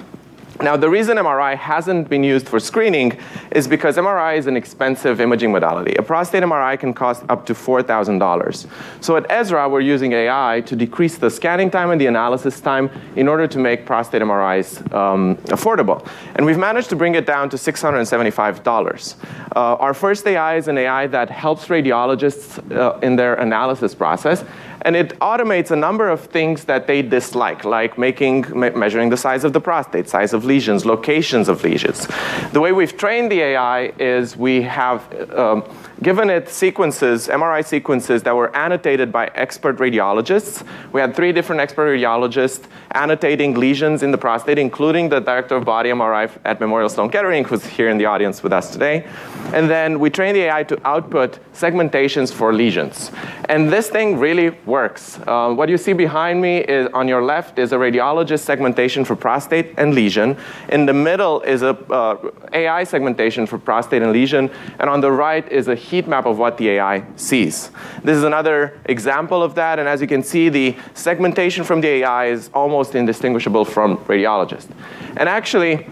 Now, the reason MRI hasn't been used for screening is because MRI is an expensive imaging modality. A prostate MRI can cost up to $4,000. So at Ezra, we're using AI to decrease the scanning time and the analysis time in order to make prostate MRIs um, affordable. And we've managed to bring it down to $675. Uh, our first AI is an AI that helps radiologists uh, in their analysis process and it automates a number of things that they dislike, like making, me- measuring the size of the prostate, size of lesions, locations of lesions. The way we've trained the AI is we have um, given it sequences, MRI sequences that were annotated by expert radiologists. We had three different expert radiologists annotating lesions in the prostate, including the director of body MRI at Memorial Sloan Kettering, who's here in the audience with us today. And then we trained the AI to output segmentations for lesions. And this thing really works. Uh, what you see behind me is on your left is a radiologist segmentation for prostate and lesion. In the middle is a uh, AI segmentation for prostate and lesion, and on the right is a heat map of what the AI sees. This is another example of that, and as you can see, the segmentation from the AI is almost indistinguishable from radiologist. And actually,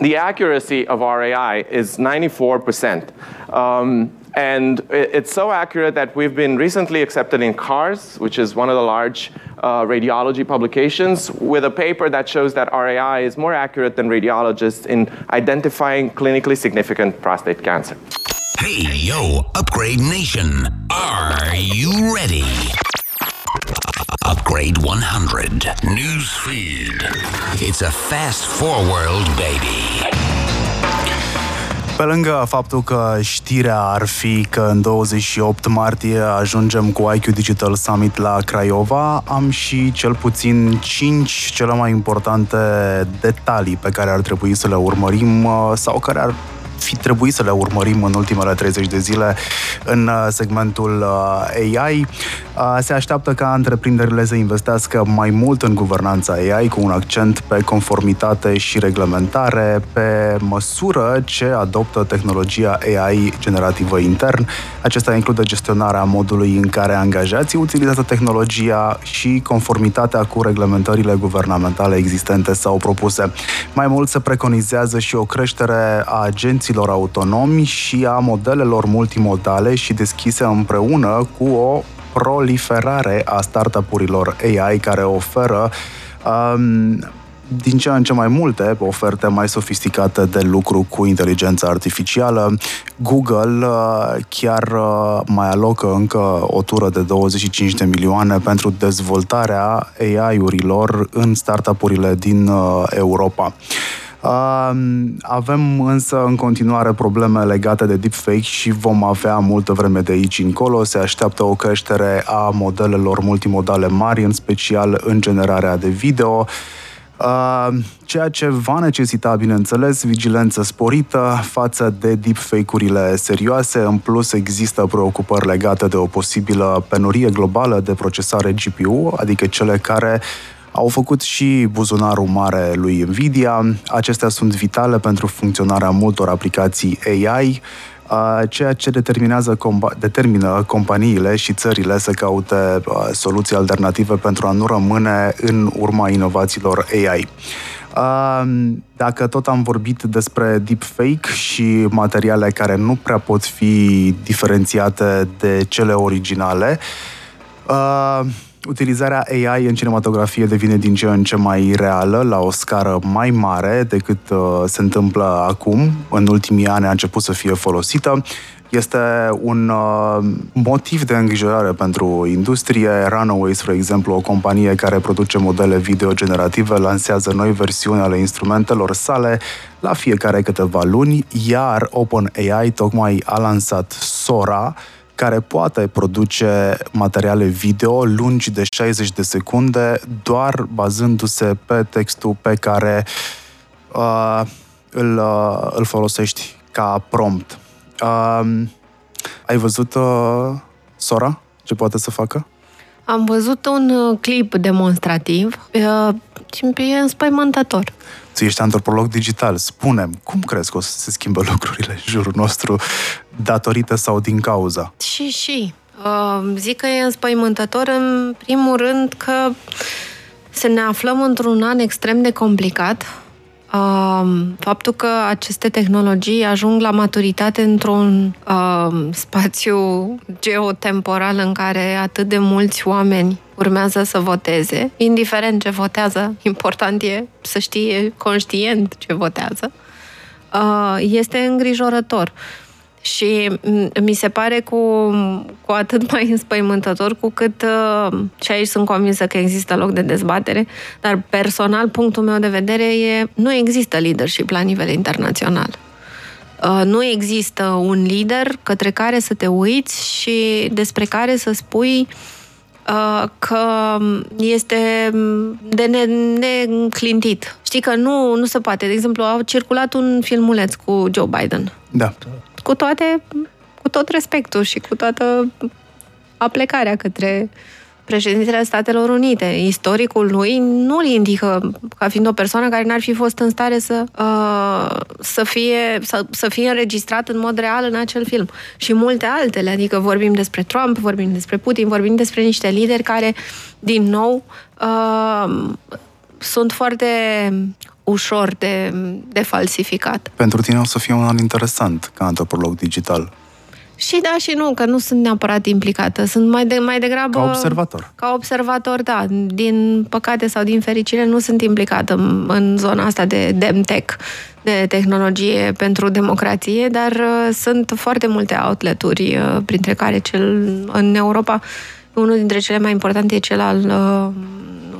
the accuracy of our AI is 94%. Um, and it's so accurate that we've been recently accepted in CARS, which is one of the large uh, radiology publications, with a paper that shows that our AI is more accurate than radiologists in identifying clinically significant prostate cancer. Hey, yo, Upgrade Nation. Are you ready? Upgrade 100. News feed. It's a fast forward, baby. Pe lângă faptul că știrea ar fi că în 28 martie ajungem cu IQ Digital Summit la Craiova, am și cel puțin 5 cele mai importante detalii pe care ar trebui să le urmărim uh, sau care ar fi trebuit să le urmărim în ultimele 30 de zile în uh, segmentul uh, AI. Uh, Se așteaptă ca întreprinderile să investească mai mult în guvernanța AI cu un accent pe conformitate și reglementare pe măsură ce adoptă tehnologia AI generativă intern. Acesta include gestionarea modului în care angajații utilizează tehnologia și conformitatea cu reglementările guvernamentale existente sau propuse. Mai mult se preconizează și o creștere a agenților autonomi și a modelelor multimodale și deschise împreună cu o proliferare a startup-urilor AI care oferă um, din ce în ce mai multe oferte mai sofisticate de lucru cu inteligența artificială. Google uh, chiar uh, mai alocă încă o tură de 25 de milioane pentru dezvoltarea AI-urilor în startup-urile din uh, Europa. Uh, avem însă în continuare probleme legate de deepfake și vom avea multă vreme de aici încolo. Se așteaptă o creștere a modelelor multimodale mari, în special în generarea de video. Uh, ceea ce va necesita, bineînțeles, vigilență sporită față de deepfake-urile serioase. În plus, există preocupări legate de o posibilă penurie globală de procesare GPU, adică cele care au făcut și buzunarul mare lui Nvidia. Acestea sunt vitale pentru funcționarea multor aplicații AI, ceea ce determinează, determină companiile și țările să caute soluții alternative pentru a nu rămâne în urma inovațiilor AI. Dacă tot am vorbit despre deepfake și materiale care nu prea pot fi diferențiate de cele originale, utilizarea AI în cinematografie devine din ce în ce mai reală, la o scară mai mare decât uh, se întâmplă acum. În ultimii ani a început să fie folosită. Este un uh, motiv de îngrijorare pentru industrie. Runaways, spre exemplu, o companie care produce modele video generative, lansează noi versiuni ale instrumentelor sale la fiecare câteva luni, iar OpenAI tocmai a lansat Sora, care poate produce materiale video lungi de 60 de secunde doar bazându-se pe textul pe care uh, îl, uh, îl folosești ca prompt. Uh, ai văzut uh, Sora? Ce poate să facă? Am văzut un uh, clip demonstrativ uh, și e înspăimântător. Tu ești antropolog digital. Spunem, cum crezi că o să se schimbă lucrurile în jurul nostru datorită sau din cauza? Și, și. Uh, zic că e înspăimântător în primul rând că să ne aflăm într-un an extrem de complicat, faptul că aceste tehnologii ajung la maturitate într-un uh, spațiu geotemporal în care atât de mulți oameni urmează să voteze, indiferent ce votează, important e să știe conștient ce votează, uh, este îngrijorător. Uh, și mi se pare cu, cu atât mai înspăimântător cu cât, uh, și aici sunt convinsă că există loc de dezbatere, dar personal, punctul meu de vedere e, nu există leadership la nivel internațional. Uh, nu există un lider către care să te uiți și despre care să spui uh, că este de neclintit. Știi că nu, nu se poate. De exemplu, a circulat un filmuleț cu Joe Biden. Da cu toate, cu tot respectul și cu toată aplecarea către președintele Statelor Unite. Istoricul lui nu îl indică ca fiind o persoană care n-ar fi fost în stare să, uh, să, fie, să, să fie înregistrat în mod real în acel film. Și multe altele, adică vorbim despre Trump, vorbim despre Putin, vorbim despre niște lideri care, din nou, uh, sunt foarte ușor de, de falsificat. Pentru tine o să fie un an interesant ca antropolog digital. Și da și nu, că nu sunt neapărat implicată. Sunt mai, de, mai degrabă... Ca observator. Ca observator, da. Din păcate sau din fericire nu sunt implicată în, în zona asta de demtech, de tehnologie pentru democrație, dar uh, sunt foarte multe outleturi, uh, printre care cel în Europa, unul dintre cele mai importante e cel al uh,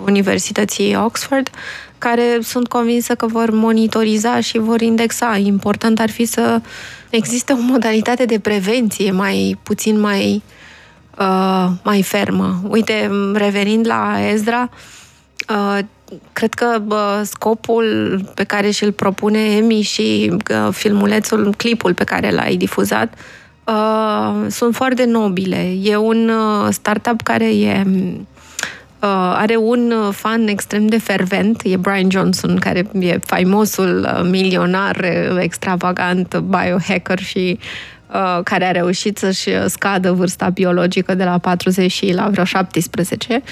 Universității Oxford, care sunt convinsă că vor monitoriza și vor indexa. Important ar fi să existe o modalitate de prevenție mai puțin mai, uh, mai fermă. Uite, revenind la Ezra, uh, cred că uh, scopul pe care și-l propune Emi și uh, filmulețul, clipul pe care l-ai difuzat, uh, sunt foarte nobile. E un uh, startup care e Uh, are un uh, fan extrem de fervent, e Brian Johnson, care e faimosul uh, milionar extravagant biohacker și uh, care a reușit să-și scadă vârsta biologică de la 40 și la vreo 17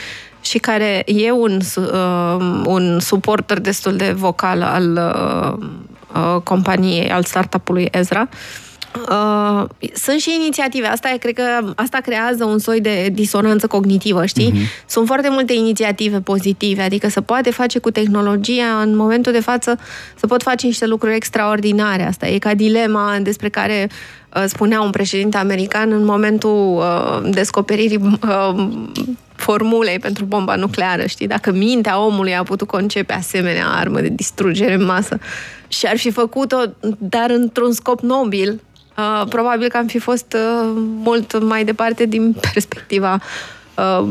și care e un, uh, un suporter destul de vocal al uh, companiei, al startup-ului Ezra. Uh, Uh, sunt și inițiative. Asta e, cred că asta creează un soi de disonanță cognitivă, știi? Uh-huh. Sunt foarte multe inițiative pozitive, adică se poate face cu tehnologia în momentul de față, se pot face niște lucruri extraordinare. Asta e ca dilema despre care uh, spunea un președinte american în momentul uh, descoperirii uh, formulei pentru bomba nucleară, știi? Dacă mintea omului a putut concepe asemenea armă de distrugere în masă și ar fi făcut-o, dar într-un scop nobil, Uh, probabil că am fi fost uh, mult mai departe din perspectiva uh,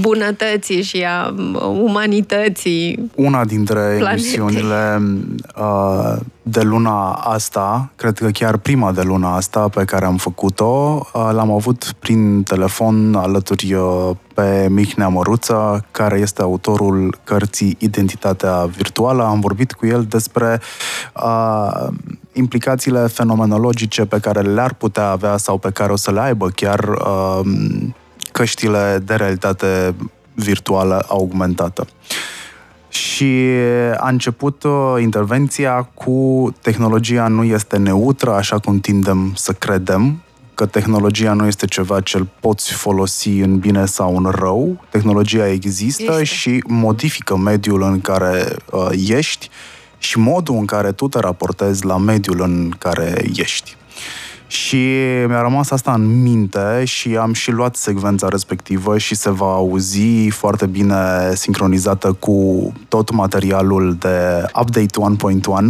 bunătății și a umanității. Una dintre planetei. emisiunile uh, de luna asta, cred că chiar prima de luna asta pe care am făcut-o, uh, l-am avut prin telefon alături uh, pe Mihnea Măruță, care este autorul cărții Identitatea Virtuală. Am vorbit cu el despre uh, implicațiile fenomenologice pe care le-ar putea avea sau pe care o să le aibă chiar uh, căștile de realitate virtuală augmentată. Și a început uh, intervenția cu tehnologia nu este neutră, așa cum tindem să credem, că tehnologia nu este ceva ce îl poți folosi în bine sau în rău. Tehnologia există este. și modifică mediul în care uh, ești și modul în care tu te raportezi la mediul în care ești. Și mi-a rămas asta în minte și am și luat secvența respectivă și se va auzi foarte bine sincronizată cu tot materialul de Update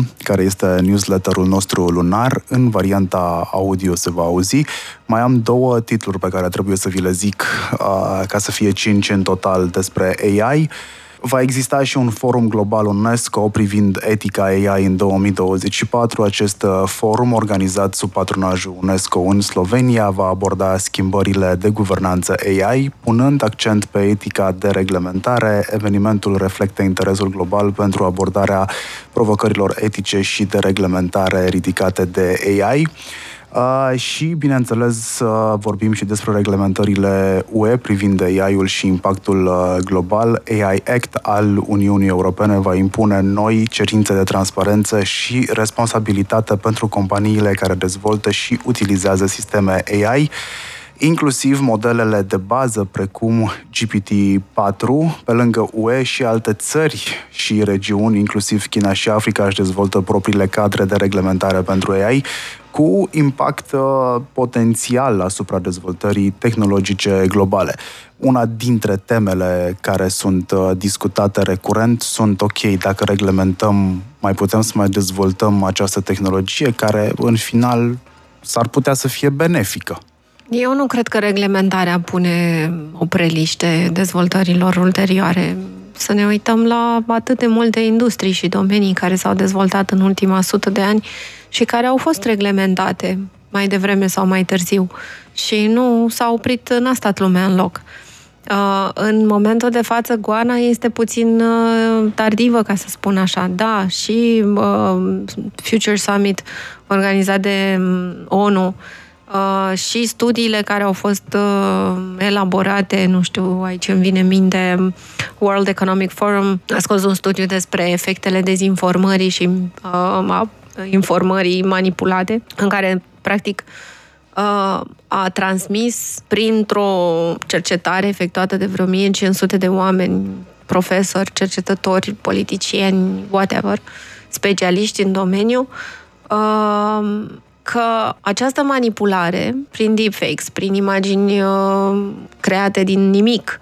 1.1, care este newsletterul nostru lunar. În varianta audio se va auzi. Mai am două titluri pe care trebuie să vi le zic uh, ca să fie cinci în total despre AI. Va exista și un forum global UNESCO privind etica AI în 2024. Acest uh, forum, organizat sub patronajul UNESCO în Slovenia, va aborda schimbările de guvernanță AI, punând accent pe etica de reglementare. Evenimentul reflectă interesul global pentru abordarea provocărilor etice și de reglementare ridicate de AI. Uh, și, bineînțeles, uh, vorbim și despre reglementările UE privind AI-ul și impactul uh, global. AI Act al Uniunii Europene va impune noi cerințe de transparență și responsabilitate pentru companiile care dezvoltă și utilizează sisteme AI inclusiv modelele de bază precum GPT-4, pe lângă UE și alte țări și regiuni, inclusiv China și Africa, își dezvoltă propriile cadre de reglementare pentru AI, cu impact uh, potențial asupra dezvoltării tehnologice globale. Una dintre temele care sunt uh, discutate recurent sunt, ok, dacă reglementăm, mai putem să mai dezvoltăm această tehnologie care, în final, s-ar putea să fie benefică. Eu nu cred că reglementarea pune opreliște dezvoltărilor ulterioare. Să ne uităm la atât de multe industrii și domenii care s-au dezvoltat în ultima sută de ani și care au fost reglementate mai devreme sau mai târziu și nu s-a oprit, n-a stat lumea în loc. Uh, în momentul de față, Goana este puțin uh, tardivă, ca să spun așa. Da, și uh, Future Summit, organizat de um, ONU, Uh, și studiile care au fost uh, elaborate, nu știu, aici îmi vine în minte, World Economic Forum a scos un studiu despre efectele dezinformării și uh, informării manipulate, în care, practic, uh, a transmis printr-o cercetare efectuată de vreo 1500 de oameni, profesori, cercetători, politicieni, whatever, specialiști în domeniu, uh, că această manipulare prin deepfakes, prin imagini uh, create din nimic,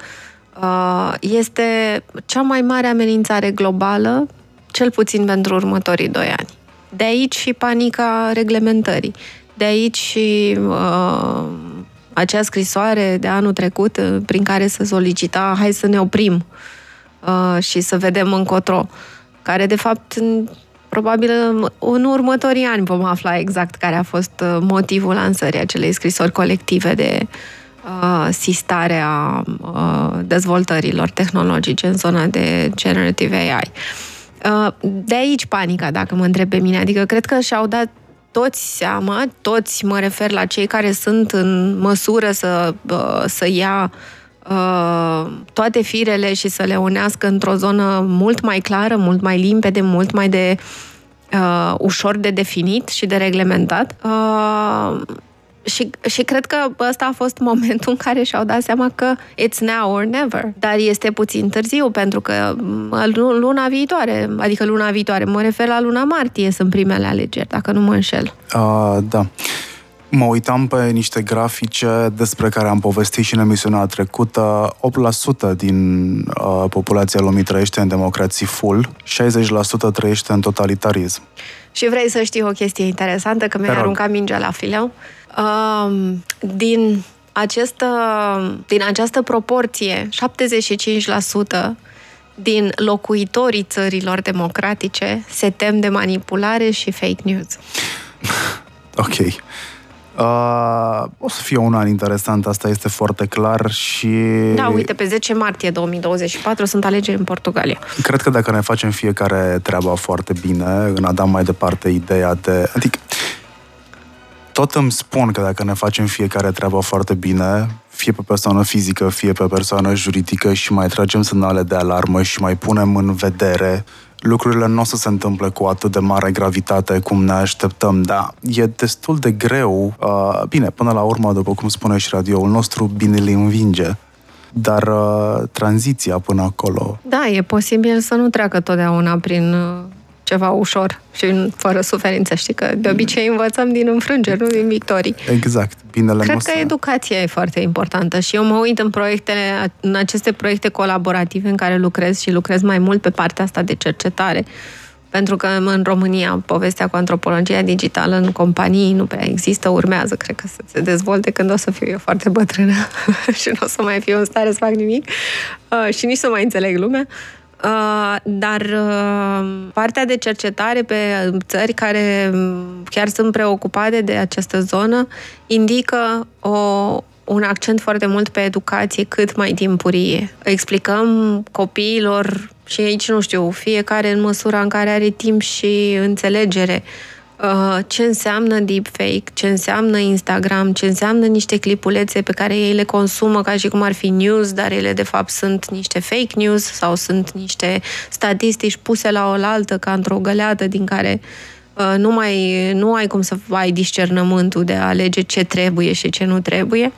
uh, este cea mai mare amenințare globală, cel puțin pentru următorii doi ani. De aici și panica reglementării. De aici și uh, acea scrisoare de anul trecut uh, prin care se solicita hai să ne oprim uh, și să vedem încotro, care de fapt Probabil în următorii ani vom afla exact care a fost uh, motivul lansării acelei scrisori colective de uh, sistare a uh, dezvoltărilor tehnologice în zona de generative AI. Uh, de aici panica, dacă mă întreb pe mine. Adică cred că și-au dat toți seama, toți mă refer la cei care sunt în măsură să, uh, să ia uh, toate firele și să le unească într-o zonă mult mai clară, mult mai limpede, mult mai de uh, ușor de definit și de reglementat. Uh, și, și cred că ăsta a fost momentul în care și-au dat seama că it's now or never. Dar este puțin târziu, pentru că luna viitoare, adică luna viitoare, mă refer la luna martie, sunt primele alegeri, dacă nu mă înșel. Uh, da. Mă uitam pe niște grafice despre care am povestit și în emisiunea trecută. 8% din uh, populația lumii trăiește în democrații full, 60% trăiește în totalitarism. Și vrei să știi o chestie interesantă, că mi-ai aruncat mingea la fileu? Uh, din acest, uh, din această proporție, 75% din locuitorii țărilor democratice se tem de manipulare și fake news. Ok. Uh, o să fie un an interesant, asta este foarte clar și... Da, uite, pe 10 martie 2024 sunt alegeri în Portugalia. Cred că dacă ne facem fiecare treaba foarte bine, în a da mai departe ideea de... Adică, tot îmi spun că dacă ne facem fiecare treaba foarte bine, fie pe persoană fizică, fie pe persoană juridică și mai tragem semnale de alarmă și mai punem în vedere lucrurile nu o să se întâmple cu atât de mare gravitate cum ne așteptăm, dar e destul de greu. Uh, bine, până la urmă, după cum spune și radioul nostru, bine le învinge. Dar uh, tranziția până acolo... Da, e posibil să nu treacă totdeauna prin uh, ceva ușor și fără suferință. Știi că de obicei învățăm din înfrângeri, nu din victorii. Exact. Binele Cred că educația e foarte importantă și eu mă uit în proiectele, în aceste proiecte colaborative în care lucrez și lucrez mai mult pe partea asta de cercetare. Pentru că în România povestea cu antropologia digitală în companii nu prea există, urmează, cred că să se dezvolte când o să fiu eu foarte bătrână și nu o să mai fiu în stare să fac nimic uh, și nici să mai înțeleg lumea. Uh, dar uh, partea de cercetare pe țări care um, chiar sunt preocupate de această zonă indică o, un accent foarte mult pe educație cât mai timpurie. Explicăm copiilor și aici, nu știu, fiecare în măsura în care are timp și înțelegere Uh, ce înseamnă deepfake, ce înseamnă Instagram, ce înseamnă niște clipulețe pe care ei le consumă ca și cum ar fi news, dar ele de fapt sunt niște fake news sau sunt niște statistici puse la oaltă ca într-o găleată din care uh, nu, mai, nu ai cum să ai discernământul de a alege ce trebuie și ce nu trebuie.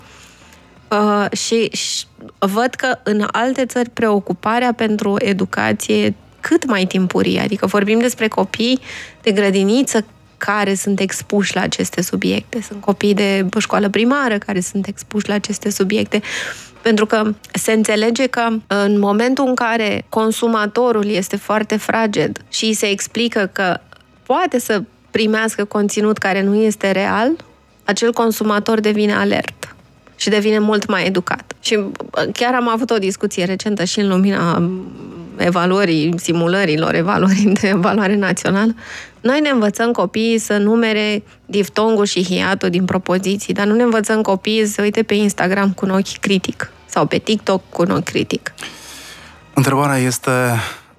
Uh, și, și văd că în alte țări preocuparea pentru educație cât mai timpurie, adică vorbim despre copii de grădiniță care sunt expuși la aceste subiecte. Sunt copii de școală primară care sunt expuși la aceste subiecte. Pentru că se înțelege că în momentul în care consumatorul este foarte fraged și se explică că poate să primească conținut care nu este real, acel consumator devine alert și devine mult mai educat. Și chiar am avut o discuție recentă și în lumina evaluării, simulărilor, evaluării de evaluare națională, noi ne învățăm copiii să numere diftongul și hiatul din propoziții, dar nu ne învățăm copiii să uite pe Instagram cu un ochi critic sau pe TikTok cu un ochi critic. Întrebarea este,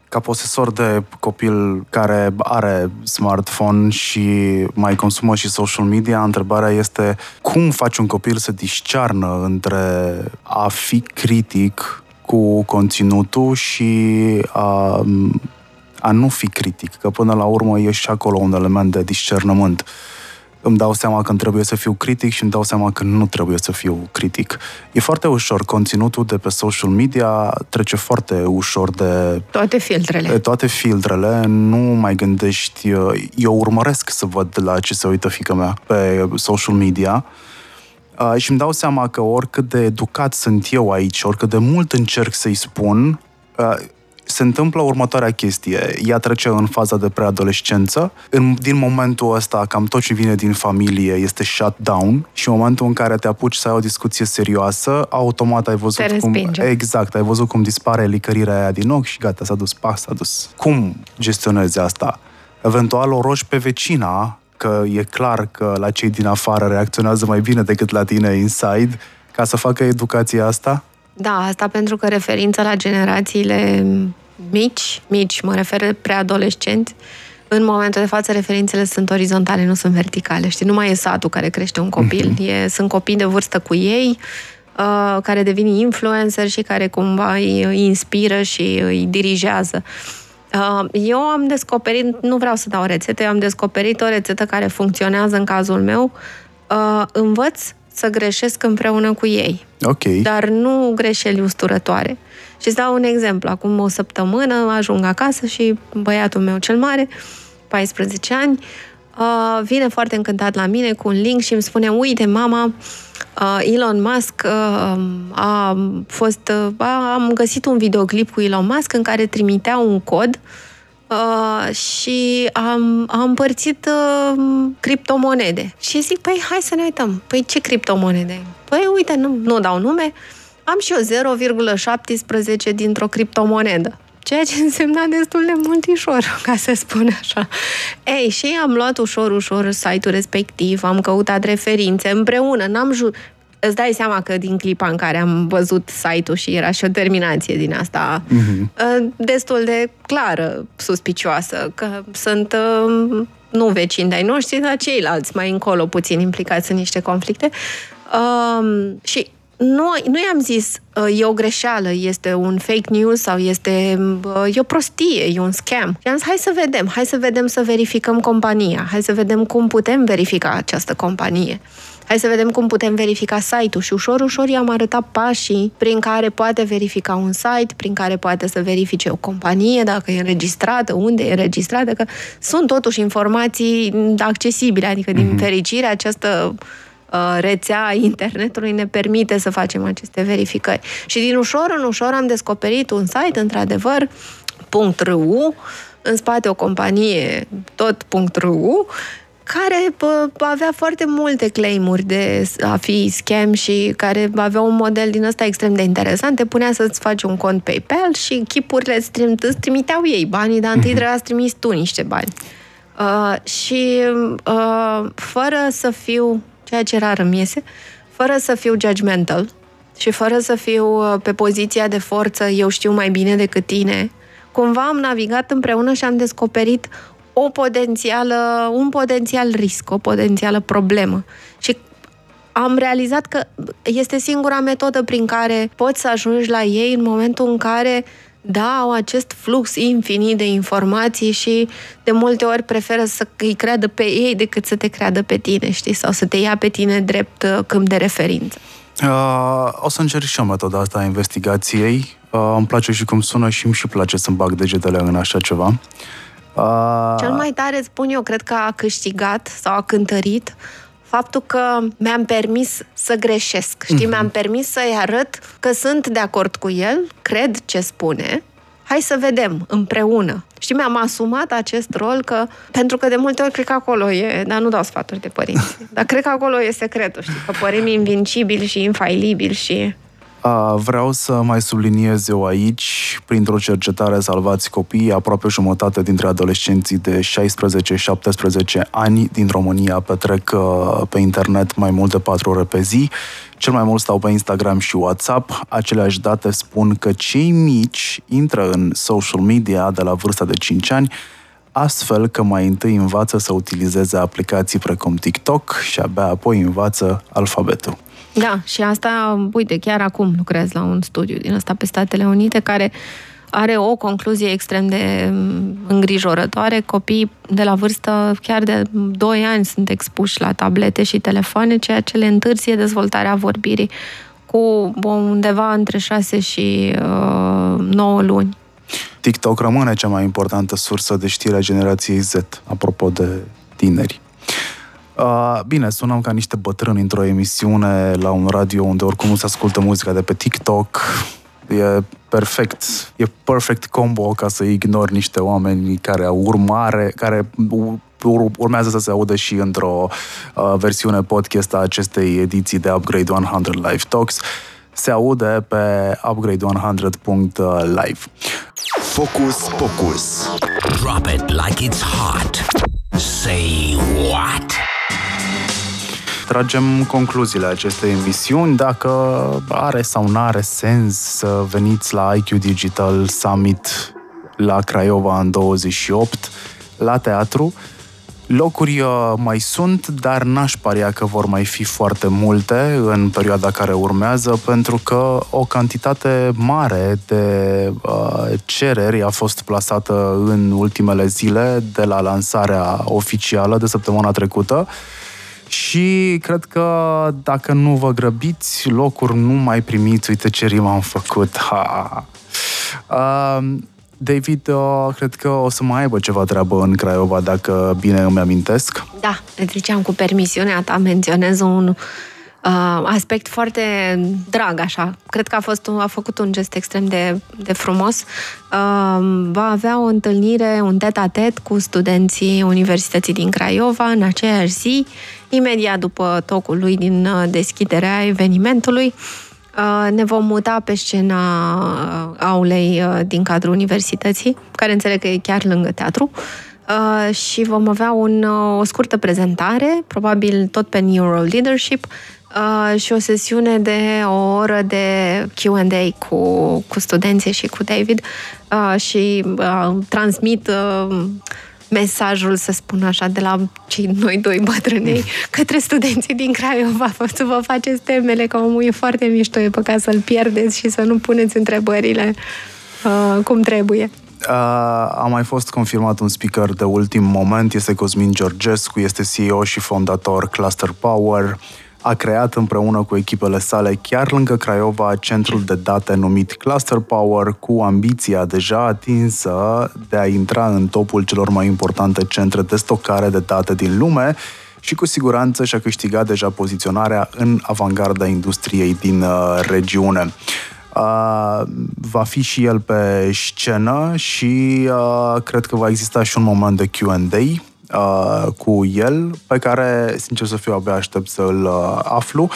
ca posesor de copil care are smartphone și mai consumă și social media, întrebarea este cum faci un copil să discearnă între a fi critic cu conținutul și a, a nu fi critic, că până la urmă e și acolo un element de discernământ. Îmi dau seama când trebuie să fiu critic și îmi dau seama că nu trebuie să fiu critic. E foarte ușor. Conținutul de pe social media trece foarte ușor de... Toate filtrele. De toate filtrele. Nu mai gândești... Eu urmăresc să văd la ce se uită fica mea pe social media Uh, și îmi dau seama că oricât de educat sunt eu aici, oricât de mult încerc să-i spun, uh, se întâmplă următoarea chestie. Ea trece în faza de preadolescență. În, din momentul ăsta, cam tot ce vine din familie este shut down și în momentul în care te apuci să ai o discuție serioasă, automat ai văzut cum... Exact, ai văzut cum dispare licărirea aia din ochi și gata, s-a dus, pa, s-a dus. Cum gestionezi asta? Eventual o rogi pe vecina că e clar că la cei din afară reacționează mai bine decât la tine inside, ca să facă educația asta? Da, asta pentru că referința la generațiile mici, mici, mă refer preadolescenți, în momentul de față referințele sunt orizontale, nu sunt verticale. Știi, nu mai e satul care crește un copil, mm-hmm. e, sunt copii de vârstă cu ei, uh, care devin influencer și care cumva îi inspiră și îi dirigează. Uh, eu am descoperit, nu vreau să dau rețete, am descoperit o rețetă care funcționează în cazul meu. Uh, învăț să greșesc împreună cu ei. Ok. Dar nu greșeli usturătoare. Și îți dau un exemplu. Acum o săptămână ajung acasă și băiatul meu cel mare, 14 ani, uh, vine foarte încântat la mine cu un link și îmi spune, uite, mama, uh, Elon Musk uh, a fost, uh, am găsit un videoclip cu Elon Musk în care trimitea un cod uh, și am, am împărțit uh, criptomonede. Și zic, păi hai să ne uităm, păi ce criptomonede? Păi uite, nu, nu dau nume, am și eu 0,17 dintr-o criptomonedă ceea ce însemna destul de multișor, ca să spun așa. Ei, și am luat ușor, ușor site-ul respectiv, am căutat referințe împreună, n-am ju- Îți dai seama că din clipa în care am văzut site-ul și era și o terminație din asta uh-huh. destul de clară, suspicioasă, că sunt uh, nu vecini de-ai noștri, dar ceilalți mai încolo puțin implicați în niște conflicte. Um, și nu, nu i-am zis e o greșeală, este un fake news sau este e o prostie, e un scam. Și am zis, hai să vedem, hai să vedem să verificăm compania, hai să vedem cum putem verifica această companie. Hai să vedem cum putem verifica site-ul și ușor, ușor i-am arătat pașii prin care poate verifica un site, prin care poate să verifice o companie, dacă e înregistrată, unde e înregistrată, că sunt totuși informații accesibile, adică din mm-hmm. fericire această Uh, rețea internetului ne permite să facem aceste verificări. Și din ușor în ușor am descoperit un site, într-adevăr, .ru, în spate o companie, tot .ru, care pă, avea foarte multe claimuri de a fi scam și care avea un model din ăsta extrem de interesant. Te punea să-ți faci un cont PayPal și chipurile îți, trim, îți trimiteau ei banii, dar întâi mhm. trebuia să trimiți tu niște bani. Uh, și uh, fără să fiu ceea ce rar îmi iese, fără să fiu judgmental și fără să fiu uh, pe poziția de forță, eu știu mai bine decât tine, cumva am navigat împreună și am descoperit o potențială, un potențial risc, o potențială problemă. Și am realizat că este singura metodă prin care poți să ajungi la ei în momentul în care da, au acest flux infinit de informații și de multe ori preferă să îi creadă pe ei decât să te creadă pe tine, știi? Sau să te ia pe tine drept uh, câmp de referință. Uh, o să încerc și eu metoda asta a investigației. Uh, îmi place și cum sună și îmi și place să-mi bag degetele în așa ceva. Uh... Cel mai tare, spun eu, cred că a câștigat sau a cântărit faptul că mi-am permis să greșesc, știi, mm-hmm. mi-am permis să-i arăt că sunt de acord cu el, cred ce spune, hai să vedem împreună. Știi, mi-am asumat acest rol că, pentru că de multe ori cred că acolo e, dar nu dau sfaturi de părinți, dar cred că acolo e secretul, știi, că părim invincibil și infailibil și Vreau să mai subliniez eu aici, printr-o cercetare Salvați Copii, aproape jumătate dintre adolescenții de 16-17 ani din România petrec uh, pe internet mai mult de 4 ore pe zi. Cel mai mult stau pe Instagram și WhatsApp. Aceleași date spun că cei mici intră în social media de la vârsta de 5 ani, astfel că mai întâi învață să utilizeze aplicații precum TikTok și abia apoi învață alfabetul. Da, și asta, uite, chiar acum lucrez la un studiu din ăsta pe Statele Unite care are o concluzie extrem de mm, îngrijorătoare. Copiii de la vârstă chiar de 2 ani sunt expuși la tablete și telefoane, ceea ce le întârzie dezvoltarea vorbirii cu undeva între 6 și uh, 9 luni. TikTok rămâne cea mai importantă sursă de știre a generației Z, apropo de tineri. Uh, bine, sunăm ca niște bătrâni într-o emisiune la un radio unde oricum nu se ascultă muzica de pe TikTok. E perfect, e perfect combo ca să ignori niște oameni care urmare, care urmează să se audă și într-o uh, versiune podcast a acestei ediții de Upgrade 100 Live Talks. Se aude pe upgrade100.live. Focus Pocus. Drop it like it's hot. Say what? Tragem concluziile acestei emisiuni, dacă are sau nu are sens să veniți la IQ Digital Summit la Craiova în 28, la teatru. Locuri uh, mai sunt, dar n-aș paria că vor mai fi foarte multe în perioada care urmează, pentru că o cantitate mare de uh, cereri a fost plasată în ultimele zile de la lansarea oficială de săptămâna trecută. Și cred că dacă nu vă grăbiți, locuri nu mai primiți. Uite ce rim am făcut. Ha. Uh, David, uh, cred că o să mai aibă ceva treabă în Craiova, dacă bine îmi amintesc. Da, le ziceam cu permisiunea ta, menționez un uh, aspect foarte drag, așa. Cred că a, fost, a făcut un gest extrem de, de frumos. Uh, va avea o întâlnire, un tet-a-tet cu studenții Universității din Craiova în aceeași zi, imediat după tocul lui din uh, deschiderea evenimentului. Uh, ne vom muta pe scena uh, aulei uh, din cadrul universității, care înțeleg că e chiar lângă teatru. Și vom avea un, o scurtă prezentare, probabil tot pe Neuro Leadership, și o sesiune de o oră de Q&A cu, cu studenții și cu David și transmit mesajul, să spun așa, de la cei noi doi bătrânei către studenții din Craiova. Să vă faceți temele, că omul e foarte mișto, e păcat să-l pierdeți și să nu puneți întrebările uh, cum trebuie. Uh, a mai fost confirmat un speaker de ultim moment, este Cosmin Georgescu, este CEO și fondator Cluster Power a creat împreună cu echipele sale chiar lângă Craiova centrul de date numit Cluster Power cu ambiția deja atinsă de a intra în topul celor mai importante centre de stocare de date din lume și cu siguranță și-a câștigat deja poziționarea în avangarda industriei din uh, regiune. Uh, va fi și el pe scenă și uh, cred că va exista și un moment de Q&A uh, cu el, pe care, sincer să fiu, abia aștept să-l uh, aflu.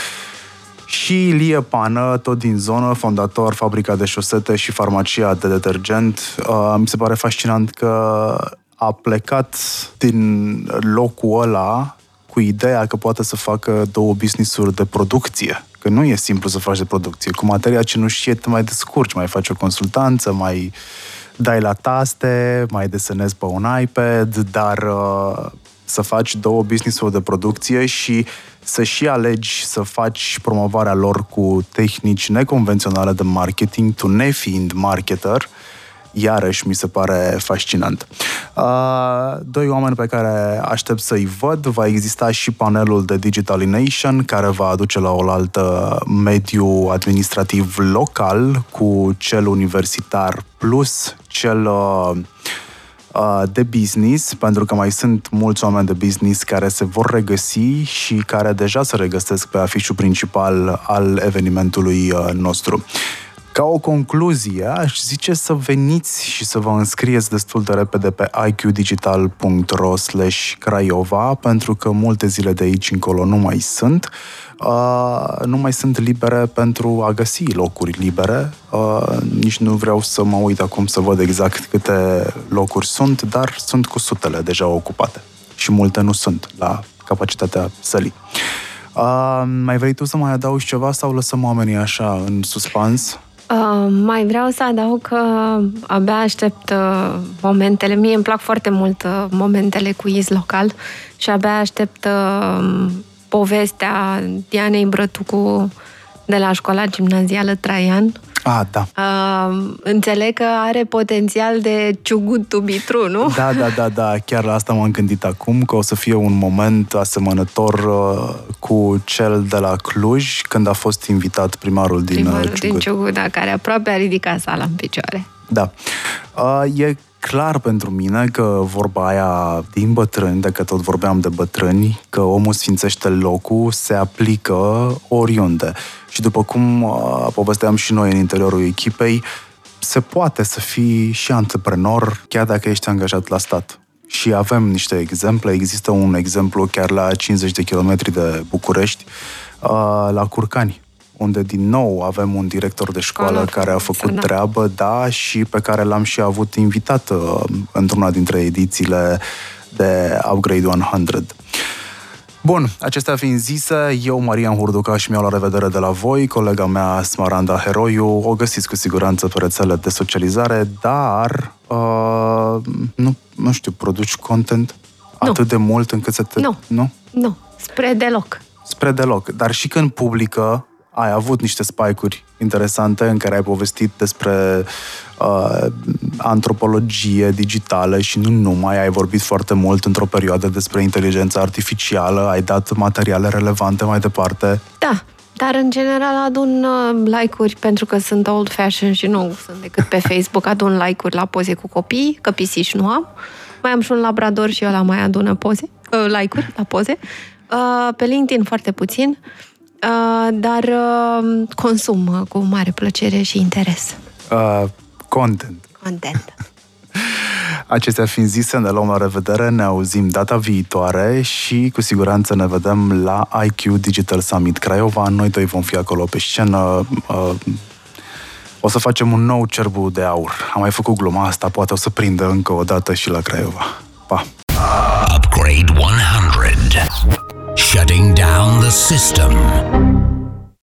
Și Ilie Pană, tot din zonă, fondator fabrica de șosete și farmacia de detergent. Uh, mi se pare fascinant că a plecat din locul ăla cu ideea că poate să facă două business-uri de producție. Că nu e simplu să faci de producție. Cu materia cenușie te mai descurci, mai faci o consultanță, mai uh, dai la taste, mai desenezi pe un iPad, dar uh, să faci două business-uri de producție și să și alegi să faci promovarea lor cu tehnici neconvenționale de marketing, tu nefiind marketer, iarăși mi se pare fascinant. Uh, doi oameni pe care aștept să-i văd, va exista și panelul de Digitalination, care va aduce la oaltă mediu administrativ local cu cel universitar plus cel uh, uh, de business, pentru că mai sunt mulți oameni de business care se vor regăsi și care deja se regăsesc pe afișul principal al evenimentului nostru. Ca o concluzie, aș zice să veniți și să vă înscrieți destul de repede pe iqdigital.ro slash Craiova, pentru că multe zile de aici încolo nu mai sunt. Uh, nu mai sunt libere pentru a găsi locuri libere. Uh, nici nu vreau să mă uit acum să văd exact câte locuri sunt, dar sunt cu sutele deja ocupate. Și multe nu sunt la capacitatea sălii. Uh, mai vrei tu să mai adaugi ceva sau lăsăm oamenii așa în suspans? Uh, mai vreau să adaug că abia aștept uh, momentele. Mie îmi plac foarte mult uh, momentele cu iz local și abia aștept uh, povestea Dianei Brătucu de la școala gimnazială Traian, Ah, da. Uh, înțeleg că are potențial de ciugut tubitru, nu? Da, da, da, da. Chiar la asta m-am gândit acum, că o să fie un moment asemănător uh, cu cel de la Cluj, când a fost invitat primarul din primarul uh, Ciugut. din Ciugut, da, care aproape a ridicat sala în picioare. Da. Uh, e clar pentru mine că vorba aia din bătrâni, dacă tot vorbeam de bătrâni, că omul sfințește locul, se aplică oriunde. Și după cum uh, povesteam și noi în interiorul echipei, se poate să fii și antreprenor chiar dacă ești angajat la stat. Și avem niște exemple. Există un exemplu chiar la 50 de kilometri de București, uh, la Curcani, unde din nou avem un director de școală Școală care a făcut da. treabă, da, și pe care l-am și avut invitat uh, într-una dintre edițiile de Upgrade 100. Bun, acestea fiind zise, eu, Marian Hurduca, și mi-au la revedere de la voi, colega mea, Smaranda Heroiu, o găsiți cu siguranță pe rețele de socializare, dar, uh, nu, nu știu, produci content Nu. atât de mult încât să te... Nu. Nu? Nu, spre deloc. spre deloc. Dar și când publică, ai avut niște spike-uri interesante în care ai povestit despre uh, antropologie digitală și nu numai, ai vorbit foarte mult într-o perioadă despre inteligența artificială, ai dat materiale relevante mai departe. Da, dar în general adun uh, like-uri pentru că sunt old-fashioned și nu sunt decât pe Facebook. Adun like-uri la poze cu copii, că pisici nu am. Mai am și un labrador și ăla mai adună poze, uh, like-uri la poze. Uh, pe LinkedIn foarte puțin. Uh, dar uh, consum uh, cu mare plăcere și interes. Uh, content. Content. Acestea fiind zise, ne luăm la revedere, ne auzim data viitoare și cu siguranță ne vedem la IQ Digital Summit Craiova. Noi doi vom fi acolo pe scenă. Uh, o să facem un nou cerbu de aur. Am mai făcut gluma asta, poate o să prindă încă o dată și la Craiova. Pa! Upgrade 100. Shutting down the system.